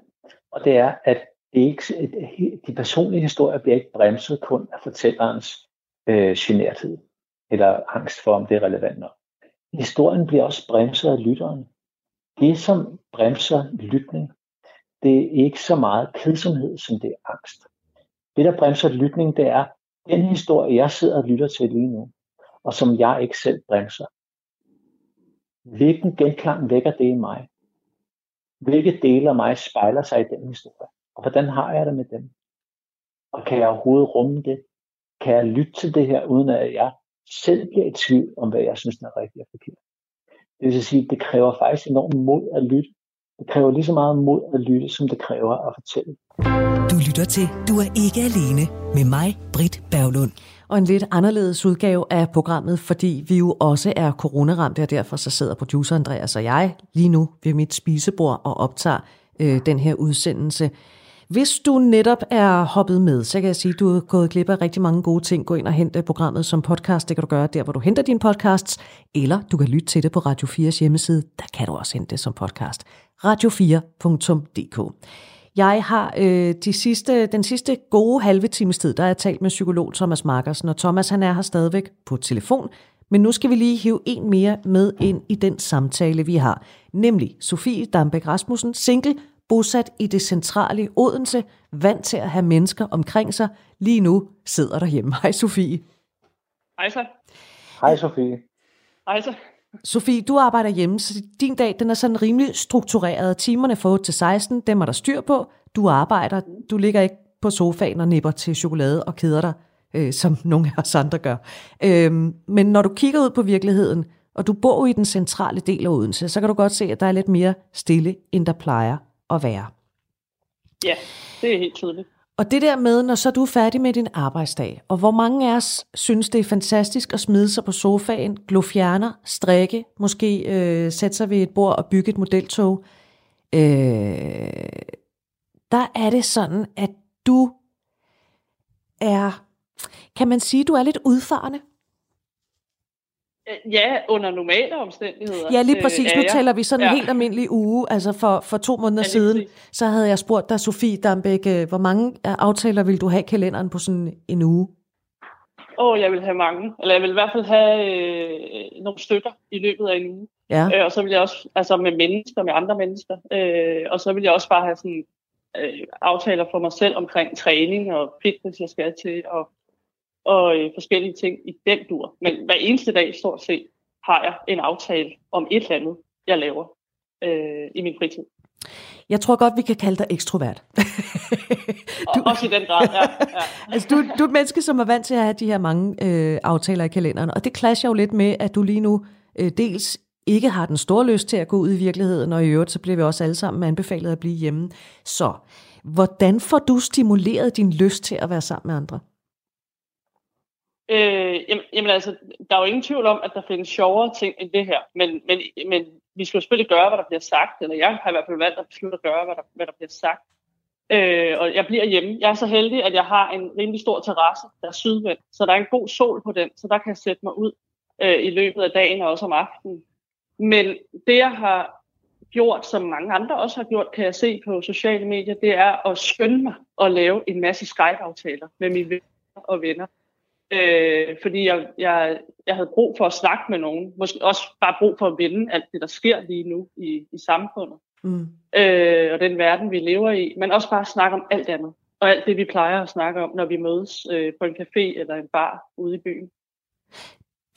og det er, at det er ikke, de personlige historier bliver ikke bremset kun af fortællerens øh, generthed, eller angst for, om det er relevant nok. Historien bliver også bremset af lytteren. Det, som bremser lytning, det er ikke så meget kedsomhed, som det er angst. Det, der bremser lytning, det er den historie, jeg sidder og lytter til lige nu, og som jeg ikke selv bremser. Hvilken genklang vækker det i mig? Hvilke dele af mig spejler sig i den historie? Og hvordan har jeg det med dem? Og kan jeg overhovedet rumme det? Kan jeg lytte til det her, uden at jeg selv bliver i tvivl om, hvad jeg synes er rigtigt og forkert? Det vil sige, at det kræver faktisk enormt mod at lytte. Det kræver lige så meget mod at lytte, som det kræver at fortælle. Du lytter til Du er ikke alene med mig, Britt Berglund. Og en lidt anderledes udgave af programmet, fordi vi jo også er coronaramte, og derfor så sidder producer Andreas og jeg lige nu ved mit spisebord og optager øh, den her udsendelse. Hvis du netop er hoppet med, så kan jeg sige, at du er gået glip af rigtig mange gode ting. Gå ind og hente øh, programmet som podcast. Det kan du gøre der, hvor du henter dine podcasts. Eller du kan lytte til det på Radio 4's hjemmeside. Der kan du også hente det som podcast. radio4.dk jeg har øh, de sidste, den sidste gode halve times tid, der har jeg talt med psykolog Thomas Markersen, og Thomas han er her stadigvæk på telefon, men nu skal vi lige hive en mere med ind i den samtale, vi har, nemlig Sofie Dambæk Rasmussen, single, bosat i det centrale Odense, vant til at have mennesker omkring sig. Lige nu sidder derhjemme. Hej Sofie. Hej så. Hej Sofie. Hej så. Sofie, du arbejder hjemme, så din dag den er sådan rimelig struktureret. Timerne fra 8 til 16, dem er der styr på. Du arbejder, du ligger ikke på sofaen og nipper til chokolade og keder dig, øh, som nogle af os andre gør. Øhm, men når du kigger ud på virkeligheden, og du bor i den centrale del af Odense, så kan du godt se, at der er lidt mere stille, end der plejer at være. Ja, det er helt tydeligt. Og det der med, når så du er færdig med din arbejdsdag, og hvor mange af os synes, det er fantastisk at smide sig på sofaen, glo fjerner, strikke, måske øh, sætte sig ved et bord og bygge et modeltog, øh, der er det sådan, at du er, kan man sige, du er lidt udfarende? Øh, Ja, under normale omstændigheder. Ja, lige øh, præcis. er Nu jeg. taler vi sådan en Ja. helt almindelig uge. Altså for, for to måneder Ja, siden, præcis. så havde jeg spurgt dig, Sofie Dambæk, øh, hvor mange øh, aftaler vil du have i kalenderen på sådan en uge? Åh, jeg vil have mange. Eller jeg vil i hvert fald have øh, nogle stykker i løbet af en uge. Ja. Øh, og så vil jeg også, altså med mennesker, med andre mennesker. Øh, og så vil jeg også bare have sådan øh, aftaler for mig selv omkring træning og fitness, jeg skal til, og, og øh, forskellige ting i den dur. Men hver eneste dag, stort set, har jeg en aftale om et eller andet, jeg laver øh, i min fritid. Jeg tror godt, vi kan kalde dig ekstrovert. Og, også i den grad, ja. ja. altså, du, du er et menneske, som er vant til at have de her mange øh, aftaler i kalenderen, og det clasher jo lidt med, at du lige nu øh, dels ikke har den store lyst til at gå ud i virkeligheden, og i øvrigt, så bliver vi også alle sammen anbefalet at blive hjemme. Så, hvordan får du stimuleret din lyst til at være sammen med andre? Øh, jamen, jamen altså, der er jo ingen tvivl om, at der findes sjovere ting end det her. Men, men, men vi skal jo selvfølgelig gøre, hvad der bliver sagt. Eller jeg har i hvert fald valgt at beslutte at gøre, hvad der, hvad der bliver sagt. Øh, og jeg bliver hjemme. Jeg er så heldig, at jeg har en rimelig stor terrasse, der er sydvendt. Så der er en god sol på den, så der kan jeg sætte mig ud øh, i løbet af dagen og også om aftenen. Men det, jeg har gjort, som mange andre også har gjort, kan jeg se på sociale medier, det er at skynde mig at lave en masse Skype-aftaler med mine venner og venner. Øh, fordi jeg, jeg, jeg havde brug for at snakke med nogen. Måske også bare brug for at vende alt det, der sker lige nu i, i samfundet. Mm. Øh, og den verden, vi lever i. Men også bare snakke om alt andet. Og alt det, vi plejer at snakke om, når vi mødes øh, på en café eller en bar ude i byen.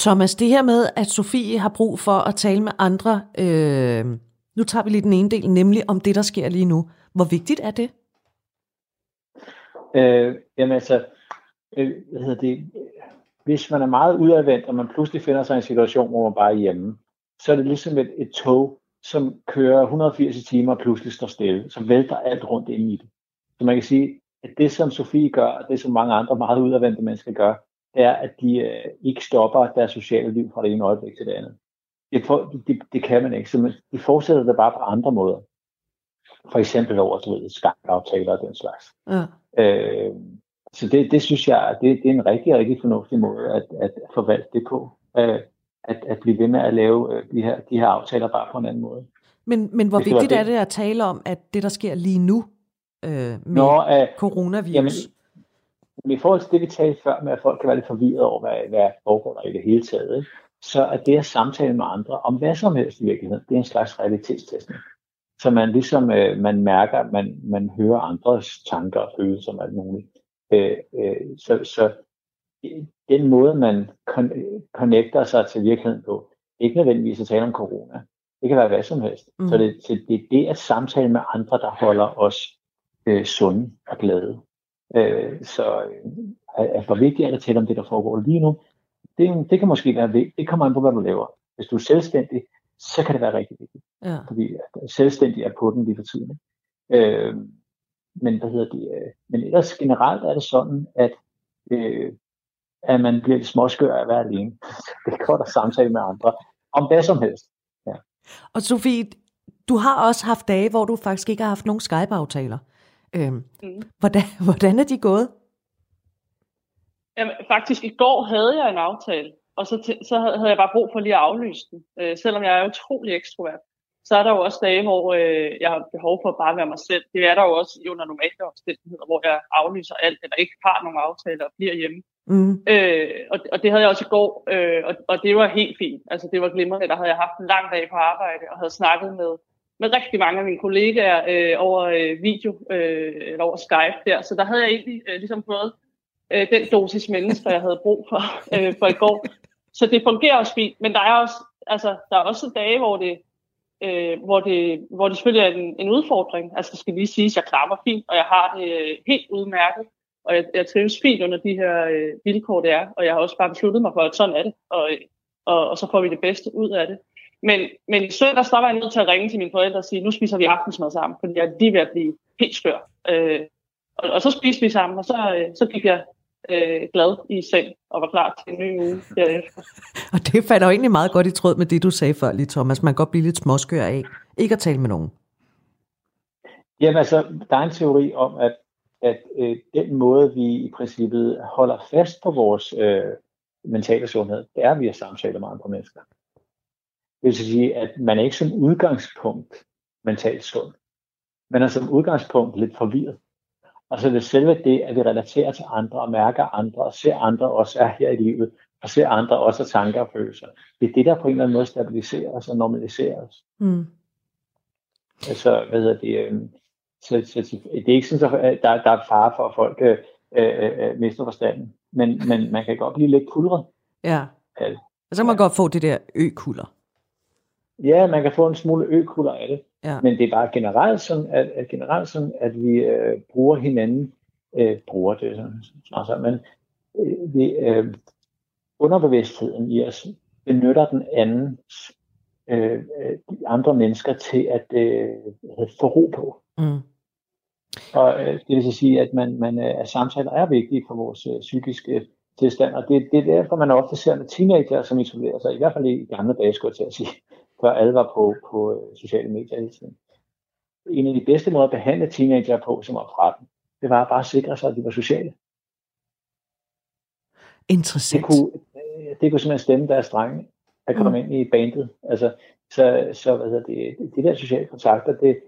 Thomas, det her med, at Sofie har brug for at tale med andre, øh, nu tager vi lige den ene del, nemlig om det, der sker lige nu. Hvor vigtigt er det? Øh, jamen altså, øh, hvad hedder det, hvis man er meget udadvendt, og man pludselig finder sig i en situation, hvor man bare er hjemme, så er det ligesom et, et tog, som kører 180 timer og pludselig står stille, så vælter alt rundt ind i det. Så man kan sige, at det som Sofie gør, og det som mange andre meget udadvendte mennesker gør, det er, at de øh, ikke stopper deres sociale liv fra det ene øjeblik til det andet. Det, for, det, det kan man ikke, så man, de fortsætter det bare på andre måder. For eksempel over, du ved, skakaftaler og den slags. Ja. Øh, så det, det synes jeg, det, det er en rigtig, rigtig fornuftig måde at, at forvalte det på. Øh, at, at blive ved med at lave øh, de, her, de her aftaler bare på en anden måde. Men, men hvor vigtigt det. er det at tale om, at det, der sker lige nu øh, med Nå, øh, coronavirus? Jamen, i forhold til det, vi talte før med, at folk kan være lidt forvirret over, hvad, hvad foregår der i det hele taget, ikke? så er det at samtale med andre om hvad som helst i virkeligheden, det er en slags realitetstestning. Så man ligesom, øh, man mærker, at man, man hører andres tanker og følelser og alt muligt. Øh, øh, så, så den måde, man connecter sig til virkeligheden på, ikke nødvendigvis at tale om corona. Det kan være hvad som helst. Mm. Så det, det, det er det at samtale med andre, der holder os øh, sunde og glade. Øh, så øh, at hvor vigtigt er det at tale om det, der foregår lige nu? Det, det kan måske være vigtigt. Det kommer an på, hvad du laver. Hvis du er selvstændig, så kan det være rigtig vigtigt. Ja. Fordi selvstændig er på den lige for tiden. Øh, men hvad hedder det? Øh, men ellers generelt er det sådan, at øh, at man bliver lidt småskør af at være alene. det er godt at samtale med andre om hvad som helst. Ja. Og Sofie, du har også haft dage, hvor du faktisk ikke har haft nogen Skype-aftaler. Øhm, mm. hvordan, hvordan er de gået? Jamen, faktisk i går havde jeg en aftale, og så, t- så havde jeg bare brug for lige at aflyse den. Øh, selvom jeg er utrolig ekstrovert, så er der jo også dage, hvor øh, jeg har behov for at bare være mig selv. Det er der jo også under normale omstændigheder, hvor jeg aflyser alt, eller ikke har nogen aftaler og bliver hjemme. Mm. Øh, og, og det havde jeg også i går, øh, og, og det var helt fint. Altså det var glimrende. Der havde jeg haft en lang dag på arbejde, og havde snakket med, med rigtig mange af mine kollegaer øh, over øh, video, øh, eller over Skype der. Så der havde jeg egentlig øh, ligesom fået øh, den dosis mennesker, jeg havde brug for, øh, for i går. Så det fungerer også fint, men der er også, altså, der er også dage, hvor det, øh, hvor, det, hvor det selvfølgelig er en, en udfordring. Altså det skal lige sige, at jeg klarer mig fint, og jeg har det øh, helt udmærket og jeg, jeg trives fint under de her øh, vilkår, det er, og jeg har også bare besluttet mig for, at sådan er det, og, og, og så får vi det bedste ud af det. Men, men i søndags, der var jeg nødt til at ringe til mine forældre og sige, nu spiser vi aftensmad sammen, fordi jeg er lige ved at blive helt skør. Øh, og, og så spiste vi sammen, og så, øh, så gik jeg øh, glad i seng og var klar til en ny uge derefter. og det falder jo egentlig meget godt i tråd med det, du sagde før lige, Thomas. Man kan godt blive lidt småskør af ikke at tale med nogen. Jamen altså, der er en teori om, at at øh, den måde, vi i princippet holder fast på vores øh, mentale sundhed, det er via samtaler med andre mennesker. Det vil sige, at man er ikke som udgangspunkt mentalt sund. Man er som udgangspunkt lidt forvirret. Og så er det selve det, at vi relaterer til andre og mærker andre og ser andre også er her i livet, og ser andre også har tanker og følelser. Det er det, der på en eller anden måde stabiliserer os og normaliserer os. Mm. Altså, hvad hedder det? Øh, så, så det er ikke sådan, at der, der er fare for, at folk øh, øh, øh, mister forstanden. Men, men man kan godt blive lidt kulret. Ja. Og så kan man ja. godt få det der økulder. Ja, man kan få en smule økulder af det. Ja. Men det er bare generelt sådan, at, at, generelt sådan, at vi øh, bruger hinanden, øh, bruger det sådan, sådan, men øh, vi, øh, underbevidstheden i os benytter den anden øh, øh, de andre mennesker til at øh, få ro på. Mm. Og øh, det vil så sige, at man, man, øh, at samtaler er vigtige for vores øh, psykiske tilstand, og det, det er derfor, man ofte ser med teenager, som isolerer sig, i hvert fald i gamle dage, skulle jeg til at sige, før alle var på, på øh, sociale medier hele tiden. En af de bedste måder at behandle teenager på, som var fra dem, det var bare at sikre sig, at de var sociale. Interessant. Det kunne, øh, det kunne simpelthen stemme deres drenge, at komme mm. ind i bandet. Altså, så, så hvad hedder det, de der sociale kontakter, det,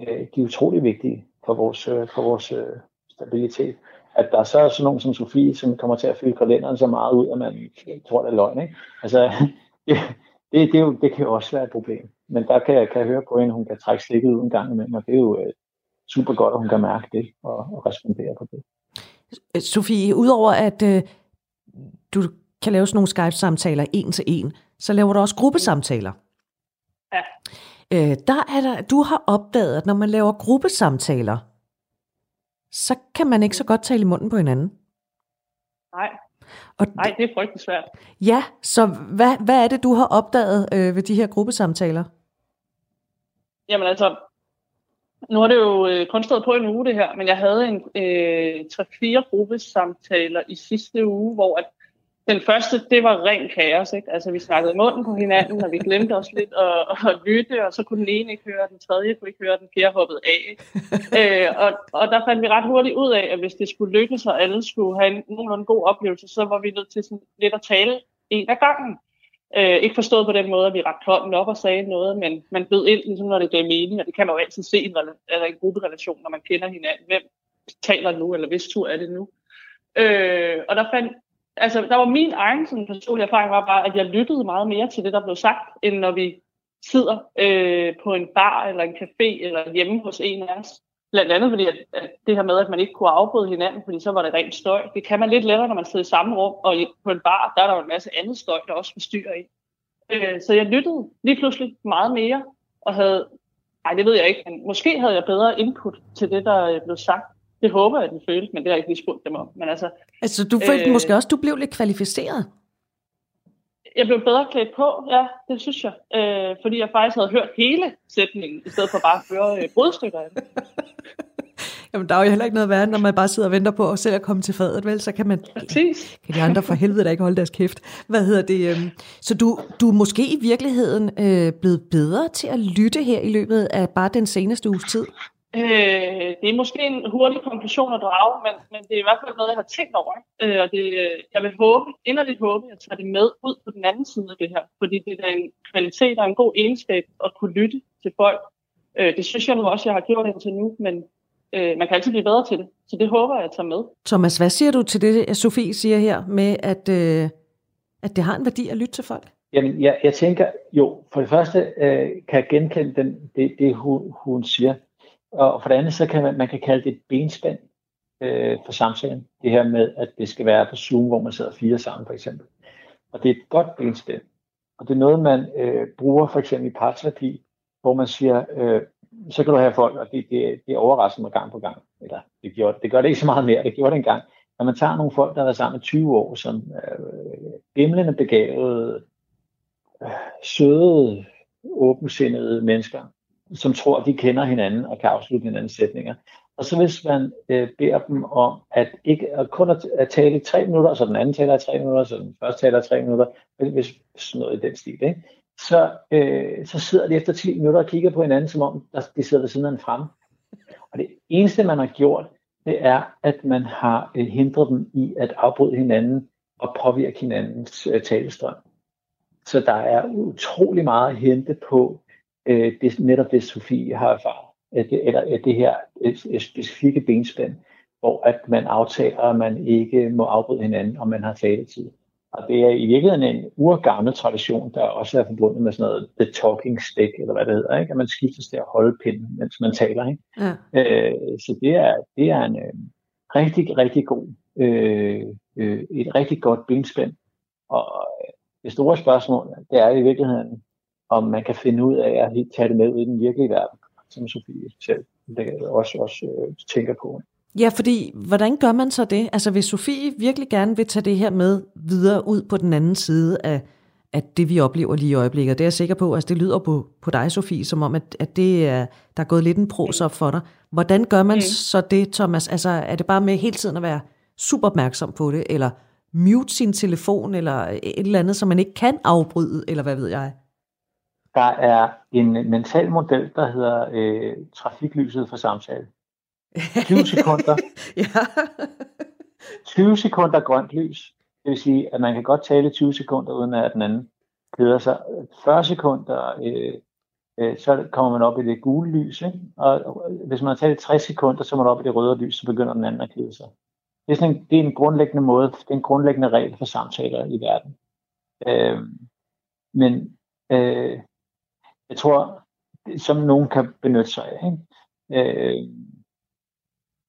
øh, de er utrolig vigtige for vores, for vores stabilitet. At der så er sådan nogen som Sofie, som kommer til at fylde kalenderen så meget ud, at man tror, det er løgn. Ikke? Altså, det, det, det, er jo, det kan jo også være et problem. Men der kan jeg, kan jeg høre på hende, hun kan trække stikket ud en gang imellem, og det er jo øh, super godt, at hun kan mærke det og, og respondere på det. Sofie, udover at øh, du kan lave sådan nogle Skype-samtaler en til en, så laver du også gruppesamtaler. Ja. Øh, der er der, du har opdaget, at når man laver gruppesamtaler, så kan man ikke så godt tale i munden på hinanden. Nej, Og nej, det er frygtelig svært. Ja, så hvad, hvad er det, du har opdaget øh, ved de her gruppesamtaler? Jamen altså, nu har det jo øh, kun stået på en uge det her, men jeg havde en øh, 3-4 gruppesamtaler i sidste uge, hvor at den første, det var ren kaos. Ikke? Altså, vi snakkede i munden på hinanden, og vi glemte os lidt at, at lytte, og så kunne den ene ikke høre, den tredje kunne ikke høre, den fjerde hoppede af. Ikke? øh, og, og der fandt vi ret hurtigt ud af, at hvis det skulle lykkes, og alle skulle have en nogenlunde god oplevelse, så var vi nødt til sådan lidt at tale en af gangen. Øh, ikke forstået på den måde, at vi rakte hånden op og sagde noget, men man bød ind, ligesom når det gav mening, og det kan man jo altid se i en, rela- en grupperelation, når man kender hinanden. Hvem taler nu, eller hvis tur er det nu? Øh, og der fandt, altså der var min egen sådan, personlige erfaring var bare, at jeg lyttede meget mere til det, der blev sagt, end når vi sidder øh, på en bar eller en café eller hjemme hos en af os. Blandt andet fordi, at, at det her med, at man ikke kunne afbryde hinanden, fordi så var det rent støj. Det kan man lidt lettere, når man sidder i samme rum, og på en bar, der er der jo en masse andet støj, der også forstyrrer en. Øh, så jeg lyttede lige pludselig meget mere, og havde, nej det ved jeg ikke, men måske havde jeg bedre input til det, der øh, blev sagt. Det håber jeg, at de følte, men det har jeg ikke lige spurgt dem om. Men altså, Altså, du følte øh, måske også, du blev lidt kvalificeret. jeg blev bedre klædt på, ja, det synes jeg. Øh, fordi jeg faktisk havde hørt hele sætningen, i stedet for bare at høre øh, brudstykker af den. Jamen, der er jo heller ikke noget værre, når man bare sidder og venter på at selv at komme til fadet, vel? Så kan man... Præcis. Kan de andre for helvede da ikke holde deres kæft? Hvad hedder det? øhm, Så du, du er måske i virkeligheden øh, blevet bedre til at lytte her i løbet af bare den seneste uges tid? Øh, det er måske en hurtig konklusion at drage, men, men det er i hvert fald noget, jeg har tænkt over. Øh, og det, jeg vil håbe, inderligt håbe, at jeg tager det med ud på den anden side af det her. Fordi det er en kvalitet og en god egenskab at kunne lytte til folk. Øh, det synes jeg nu også, jeg har gjort indtil nu, men øh, man kan altid blive bedre til det. Så det håber jeg, at tage med. Thomas, hvad siger du til det, Sofie siger her, med at, øh, at det har en værdi at lytte til folk? Jamen, jeg, jeg tænker, jo, for det første øh, kan jeg genkende den, det, det hun, hun siger. Og for det andet, så kan man, man kan kalde det et benspænd øh, for samtalen. Det her med, at det skal være på Zoom, hvor man sidder fire sammen, for eksempel. Og det er et godt benspænd. Og det er noget, man øh, bruger for eksempel i parterapi, hvor man siger, øh, så kan du have folk, og det, det, det overrasker mig gang på gang. Eller det, gjorde, det gør det ikke så meget mere, det gjorde det engang. Når man tager nogle folk, der har været sammen i 20 år, som øh, gimlende begavede, øh, søde, åbensindede mennesker, som tror, de kender hinanden og kan afslutte hinandens sætninger. Og så hvis man øh, beder dem om at ikke at kun at, at tale i tre minutter, så den anden taler i tre minutter, så den første taler i tre minutter, hvis- hvis sådan noget i den stil, ikke? Så, øh, så sidder de efter 10 minutter og kigger på hinanden, som om der, de sidder ved siden af en frem. Og det eneste, man har gjort, det er, at man har øh, hindret dem i at afbryde hinanden og påvirke hinandens øh, talestrøm. Så der er utrolig meget at hente på øh, det, netop det, Sofie har erfaret, at det, eller at det her et, et specifikke benspænd, hvor at man aftaler, at man ikke må afbryde hinanden, og man har taletid. Og det er i virkeligheden en urgammel tradition, der også er forbundet med sådan noget the talking stick, eller hvad det hedder, ikke? at man skiftes til at holde pinden, mens man taler. Ikke? Ja. Øh, så det er, det er en øh, rigtig, rigtig god, øh, øh, et rigtig godt benspænd. Og øh, det store spørgsmål, det er i virkeligheden, om man kan finde ud af at tage det med ud i den virkelige verden, som Sofie selv også, også øh, tænker på. Ja, fordi hvordan gør man så det? Altså hvis Sofie virkelig gerne vil tage det her med videre ud på den anden side af, af det, vi oplever lige i øjeblikket, det er jeg sikker på, altså det lyder på, på dig, Sofie, som om, at, at det er, der er gået lidt en pros op for dig. Hvordan gør man Mm. så det, Thomas? Altså er det bare med hele tiden at være super opmærksom på det, eller mute sin telefon, eller et eller andet, som man ikke kan afbryde, eller hvad ved jeg? Der er en mental model, der hedder øh, trafiklyset for samtale. 20 sekunder, ja. 20 sekunder grønt lys. Det vil sige, at man kan godt tale i 20 sekunder, uden at den anden keder sig. 40 sekunder, øh, øh, så kommer man op i det gule lys. Ikke? Og hvis man har talt i 60 sekunder, så er man op i det røde lys, så begynder den anden at kede sig. Det er, sådan en, det er en grundlæggende måde, det er en grundlæggende regel for samtaler i verden. Øh, men øh, jeg tror, som nogen kan benytte sig af. Ikke? Øh,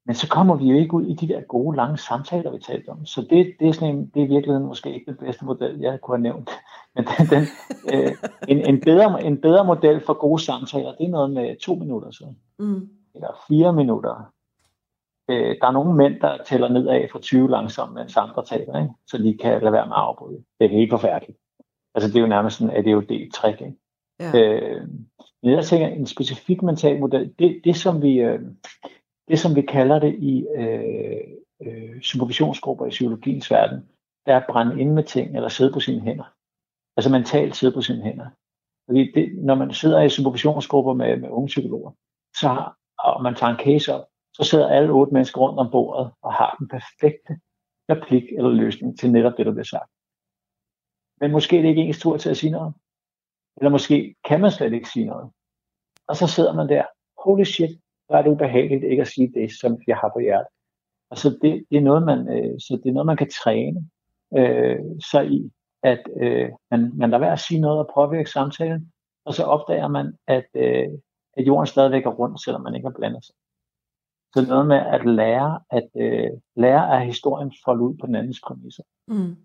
Men så kommer vi jo ikke ud i de der gode, lange samtaler, vi talte om. Så det, det er sådan en, det er i virkeligheden måske ikke den bedste model, jeg kunne have nævnt. Men den, den, øh, en, en, bedre, en bedre model for gode samtaler, det er noget med to minutter så. Mm. Eller fire minutter. Øh, der er nogle mænd, der tæller nedad fra 20 langsomt, mens andre taler, ikke? så de kan lade være med at afbryde. Det er helt forfærdeligt. Altså det er jo nærmest sådan, at det er jo det trick. Ikke? Ja. Øh, men jeg tænker, en specifik mental model, det, det som vi, øh, det som vi kalder det i øh, øh, supervisionsgrupper i psykologiens verden, det er at brænde ind med ting, eller sidde på sine hænder. Altså mentalt sidde på sine hænder. Fordi det, når man sidder i supervisionsgrupper med, med unge psykologer, så og man tager en case op, så sidder alle otte mennesker rundt om bordet og har den perfekte replik eller løsning til netop det, der bliver sagt. Men måske er det ikke ens tur til at sige noget. Eller måske kan man slet ikke sige noget. Og så sidder man der, holy shit, hvor er det ubehageligt ikke at sige det, som jeg har på hjertet. Og så det, det, er noget, man, øh, så det er noget, man kan træne øh, sig i, at øh, man, man lader være at sige noget og påvirke samtalen, og så opdager man, at, øh, at jorden stadigvæk er rundt, selvom man ikke har blandet sig. Så noget med at lære, at øh, lære af historien folde ud på den andens præmisser. Mm.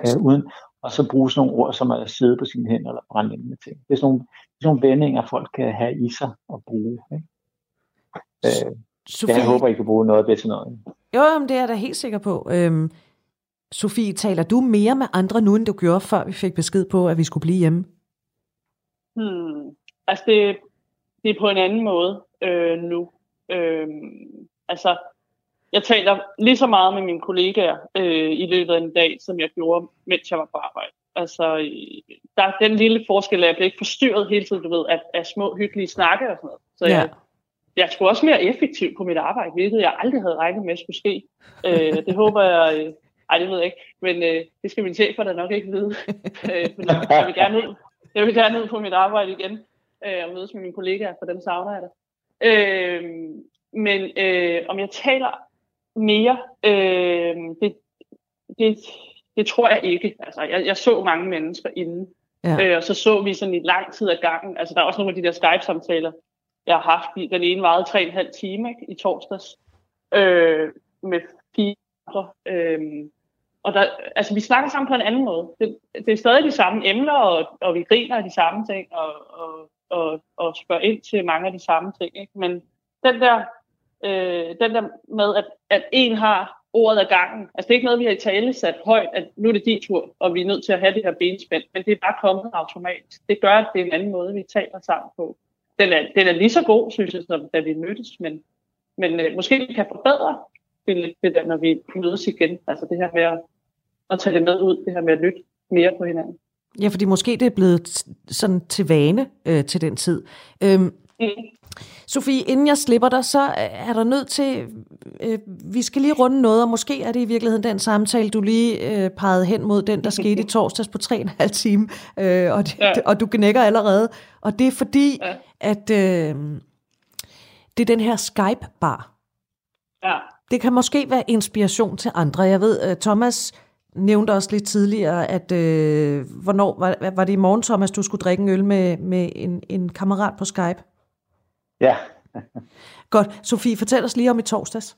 Øh, uden, og så bruge sådan nogle ord, som at sidde på sine hænder eller brænde ind med ting. Det er sådan nogle, det er sådan nogle vendinger, folk kan have i sig og bruge. Ikke? Øh, Sofie... Jeg håber, I kan bruge noget af det til noget. Jo, men det er jeg da helt sikker på. Øhm, Sofie, taler du mere med andre nu, end du gjorde, før vi fik besked på, at vi skulle blive hjemme? Hmm. Altså, det, det er på en anden måde øh, nu. Øh, altså, jeg taler lige så meget med mine kollegaer øh, i løbet af en dag, som jeg gjorde, mens jeg var på arbejde. Altså, der er den lille forskel, at jeg bliver ikke forstyrret hele tiden, du ved, af, af små hyggelige snakke og sådan noget. Så ja. jeg, jeg skulle også mere effektiv på mit arbejde, hvilket jeg aldrig havde regnet med skulle ske. Øh, det håber jeg... Øh, ej, det ved jeg ikke. Men øh, det skal min chefer da nok ikke vide. øh, jeg, vil gerne ud, jeg vil gerne ud på mit arbejde igen øh, og mødes med mine kollegaer, for dem savner jeg det. Øh, men øh, om jeg taler mere, øh, det, det, det tror jeg ikke. Altså, jeg, jeg så mange mennesker inden, ja. øh, og så så vi sådan i lang tid af gangen. Altså, der er også nogle af de der Skype-samtaler, jeg har haft. Den ene varede tre en halv time ikke, i torsdags øh, med fire andre. Øh, og der, altså, vi snakker sammen på en anden måde. Det, det er stadig de samme emner, og, og vi griner af de samme ting, og, og, og, og spørger ind til mange af de samme ting. Ikke? Men den der, øh, den der med, at, at en har ordet af gangen. Altså det er ikke noget, vi har i tale sat højt, at nu er det din tur, og vi er nødt til at have det her benspænd, men det er bare kommet automatisk. Det gør, at det er en anden måde, vi taler sammen på den er, den er lige så god, synes jeg, som da vi mødtes, men, men øh, måske vi kan forbedre det det der, når vi mødes igen. Altså det her med at, at tage det med ud, det her med at lytte mere på hinanden. Ja, fordi måske det er blevet sådan til vane øh, til den tid. Øhm. Sofie, inden jeg slipper dig, så er der nødt til, øh, vi skal lige runde noget, og måske er det i virkeligheden den samtale, du lige øh, pegede hen mod den, der skete i torsdags på 3,5 time, øh, og, det, ja. og du knækker allerede. Og det er fordi, ja. at øh, det er den her Skype-bar. Ja. Det kan måske være inspiration til andre. Jeg ved, uh, Thomas nævnte også lidt tidligere, at øh, hvornår var, var det i morgen, Thomas, du skulle drikke en øl med, med en, en kammerat på Skype? Ja. Godt. Sofie, fortæl os lige om i torsdags.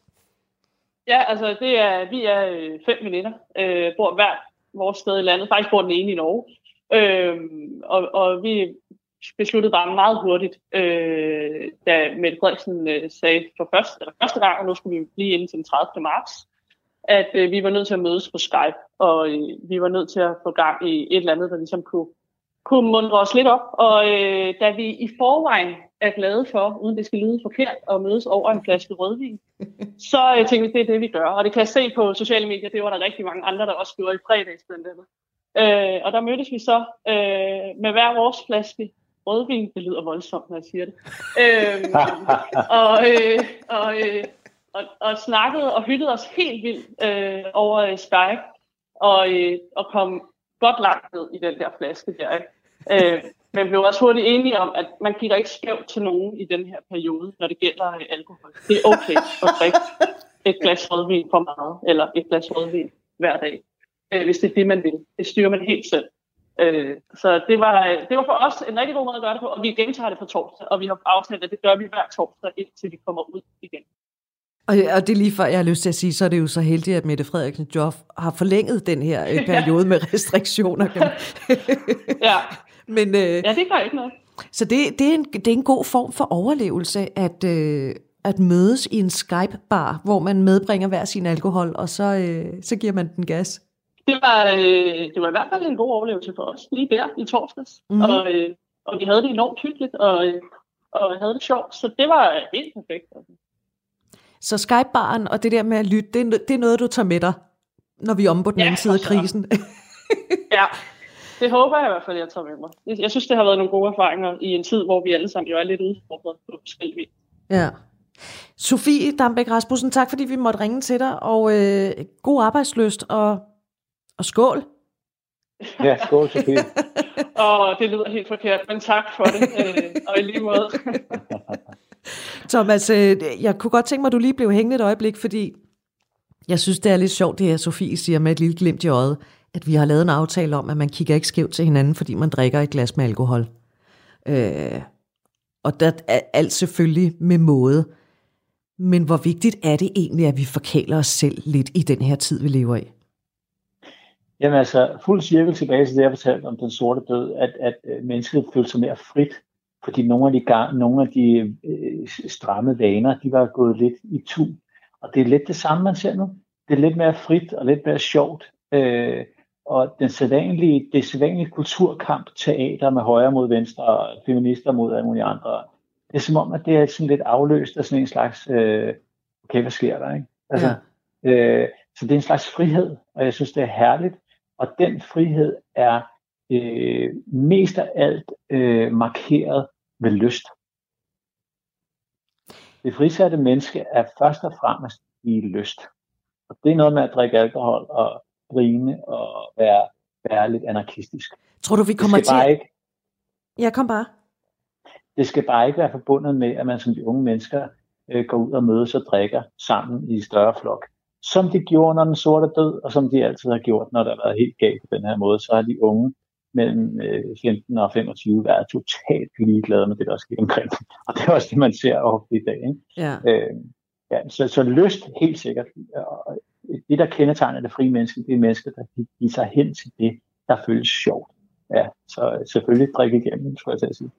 Ja, altså det er, vi er øh, fem veninder, øh, bor hver vores sted i landet. Faktisk bor den ene i Norge. Øh, og, og vi besluttede bare meget hurtigt, øh, da Mette Frederiksen øh, sagde for første, eller første gang, og nu skulle vi blive inden til den 30. marts, at øh, vi var nødt til at mødes på Skype, og øh, vi var nødt til at få gang i et eller andet, der ligesom kunne, kunne mundre os lidt op. Og øh, da vi i forvejen er glade for, uden det skal lyde forkert, at mødes over en flaske rødvin, så øh, tænkte vi, det er det, vi gør. Og det kan jeg se på sociale medier, det var der rigtig mange andre, der også gjorde i fredags blandt andet. Øh, og der mødtes vi så øh, med hver vores flaske rødvin. Det lyder voldsomt, når jeg siger det. Øh, og, øh, og, øh, og, og snakkede og hyttede os helt vildt øh, over øh, Skype. Og, øh, og kom godt langt ned i den der flaske der. Ikke? Øh, men vi blev også hurtigt enige om, at man kigger ikke skævt til nogen i den her periode, når det gælder øh, alkohol. Det er okay at drikke et glas rødvin for meget, eller et glas rødvin hver dag, øh, hvis det er det, man vil. Det styrer man helt selv. Øh, så det var, det var for os en rigtig god måde at gøre det på, og vi gentager det på torsdag, og vi har aftalt, at det gør vi hver torsdag, indtil vi kommer ud igen. Og, og det er lige før, jeg har lyst til at sige, så er det jo så heldigt, at Mette Frederiksen Joff har forlænget den her øh, periode med restriktioner. ja. Men, øh, ja, det gør ikke noget. Så det, det, er en, det er en god form for overlevelse, at, øh, at mødes i en Skype-bar, hvor man medbringer hver sin alkohol, og så, øh, så giver man den gas. Det var, øh, det var i hvert fald en god overlevelse for os, lige der i torsdags. Mm-hmm. Og, øh, og vi havde det enormt hyggeligt, og, øh, og havde det sjovt, så det var helt perfekt. Altså. Så Skype-baren og det der med at lytte, det er, det er noget, du tager med dig, når vi er om på den ja, anden side af krisen. ja, det håber jeg i hvert fald, jeg tager med mig. Jeg synes, det har været nogle gode erfaringer i en tid, hvor vi alle sammen jo er lidt udfordret på forskellige Ja. Sofie Dambæk Rasmussen, tak fordi vi måtte ringe til dig, og øh, god arbejdsløst, og, og skål. Ja, skål Sofie. og det lyder helt forkert, men tak for det, øh, og i lige måde. Thomas, øh, jeg kunne godt tænke mig, at du lige blev hængende et øjeblik, fordi jeg synes, det er lidt sjovt, det her Sofie siger med et lille glimt i øjet, at vi har lavet en aftale om, at man kigger ikke skævt til hinanden, fordi man drikker et glas med alkohol. Øh, og der er alt selvfølgelig med måde. Men hvor vigtigt er det egentlig, at vi forkæler os selv lidt i den her tid, vi lever i? Jamen altså, fuld cirkel tilbage til det, jeg fortalte om den sorte død, at, at øh, mennesket følte sig mere frit, fordi nogle af de, gang, nogle af de øh, stramme vaner, de var gået lidt i tu. Og det er lidt det samme, man ser nu. Det er lidt mere frit og lidt mere sjovt. Øh, og den sædvanlige, det sædvanlige kulturkamp, teater med højre mod venstre, og feminister mod alle mulige andre, det er som om, at det er sådan lidt afløst af sådan en slags, øh, okay, hvad sker der, ikke? Altså, ja. øh, så det er en slags frihed, og jeg synes, det er herligt, og den frihed er øh, mest af alt øh, markeret ved lyst. Det frisatte menneske er først og fremmest i lyst. Og det er noget med at drikke alkohol og grine og være, være lidt anarkistisk. Tror du, vi kommer til... Bare ikke, ja, kom bare. Det skal bare ikke være forbundet med, at man som de unge mennesker øh, går ud og mødes og drikker sammen i større flok. Som de gjorde, når den sorte død, og som de altid har gjort, når der har været helt galt på den her måde, så har de unge mellem øh, 15 og 25 været totalt ligeglade med det, der sker omkring Og det er også det, man ser ofte i dag. Ikke? Ja. Øh, ja, så, så lyst helt sikkert. Og det, der kendetegner det frie menneske, det er mennesker, der giver sig hen til det, der føles sjovt. Ja, så selvfølgelig drikke igennem, skulle jeg til at sige.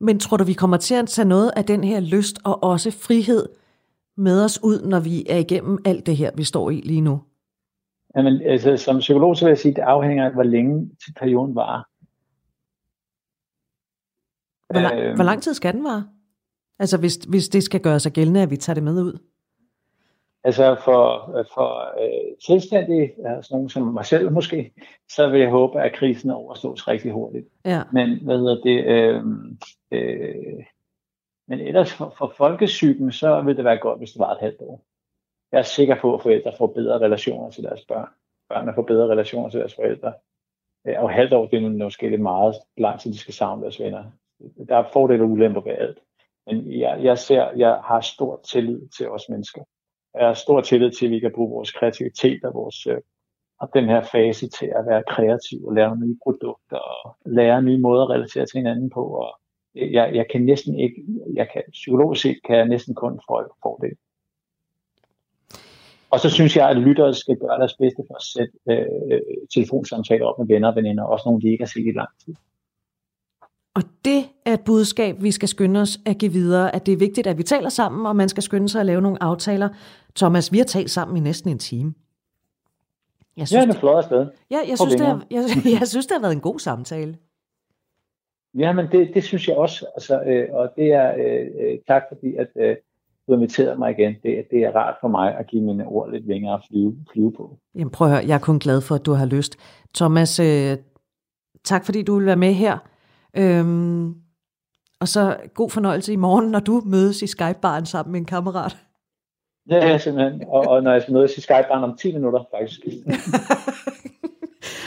Men tror du, vi kommer til at tage noget af den her lyst og også frihed med os ud, når vi er igennem alt det her, vi står i lige nu? Jamen, altså, som psykolog så vil jeg sige, at det afhænger af, hvor længe til perioden varer. Hvor, lang, øh, hvor lang tid skal den vare? Altså, hvis, hvis det skal gøre sig gældende, at vi tager det med ud? Altså for, for øh, selvstændige, altså nogen som mig selv måske, så vil jeg håbe, at krisen overstås rigtig hurtigt. Ja. Men hvad hedder det? Øh, øh, men ellers for, for folkesygen, så vil det være godt, hvis det var et halvt år. Jeg er sikker på, at forældre får bedre relationer til deres børn. Børnene får bedre relationer til deres forældre. Øh, og halvt år, det er måske lidt meget lang tid, de skal savne deres venner. Der er fordele og ulemper ved alt. Men jeg, jeg ser, jeg har stor tillid til os mennesker er stor tillid til, at vi kan bruge vores kreativitet og vores øh, og den her fase til at være kreativ og lære nye produkter og lære nye måder at relatere til hinanden på. Og jeg, jeg kan næsten ikke, jeg kan, psykologisk set kan jeg næsten kun få det. Og så synes jeg, at lyttere skal gøre deres bedste for at sætte øh, telefonsamtaler op med venner og veninder, også nogle, de ikke har set i lang tid. Og det er et budskab, vi skal skynde os at give videre, at det er vigtigt, at vi taler sammen, og man skal skynde sig at lave nogle aftaler. Thomas, vi har talt sammen i næsten en time. Jeg synes, ja, det er flot afsted. Ja, jeg synes, det har, jeg, jeg synes, det har været en god samtale. Ja, men det, det synes jeg også. Altså, øh, og det er øh, øh tak, fordi at øh, du inviterede mig igen. Det, det er rart for mig at give mine ord lidt længere at flyve, flyve på. Jamen prøv at høre, jeg er kun glad for, at du har lyst. Thomas, øh, tak fordi du vil være med her. Øhm, og så god fornøjelse i morgen, når du mødes i Skype-baren sammen med en kammerat. Ja, ja simpelthen. Og, og når jeg skal mødes i Skype-baren om 10 minutter, faktisk.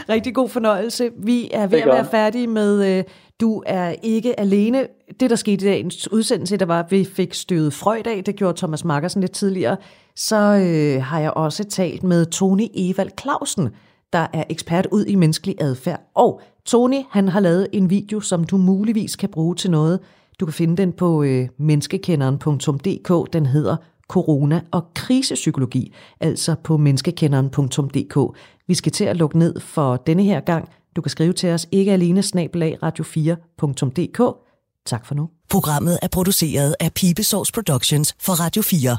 Rigtig god fornøjelse. Vi er ved at være færdige med øh, Du er ikke alene. Det, der skete i dagens udsendelse, der var, at vi fik støvet Freud af. Det gjorde Thomas Markersen lidt tidligere. Så øh, har jeg også talt med Tony Evald Clausen, der er ekspert ud i menneskelig adfærd. Og Tony, han har lavet en video, som du muligvis kan bruge til noget. Du kan finde den på øh, menneskekenderen.dk. Den hedder corona og krisepsykologi, altså på menneskekenderen.dk. Vi skal til at lukke ned for denne her gang. Du kan skrive til os ikke alene snabelag radio4.dk. Tak for nu. Programmet er produceret af Pibesource Productions for Radio 4.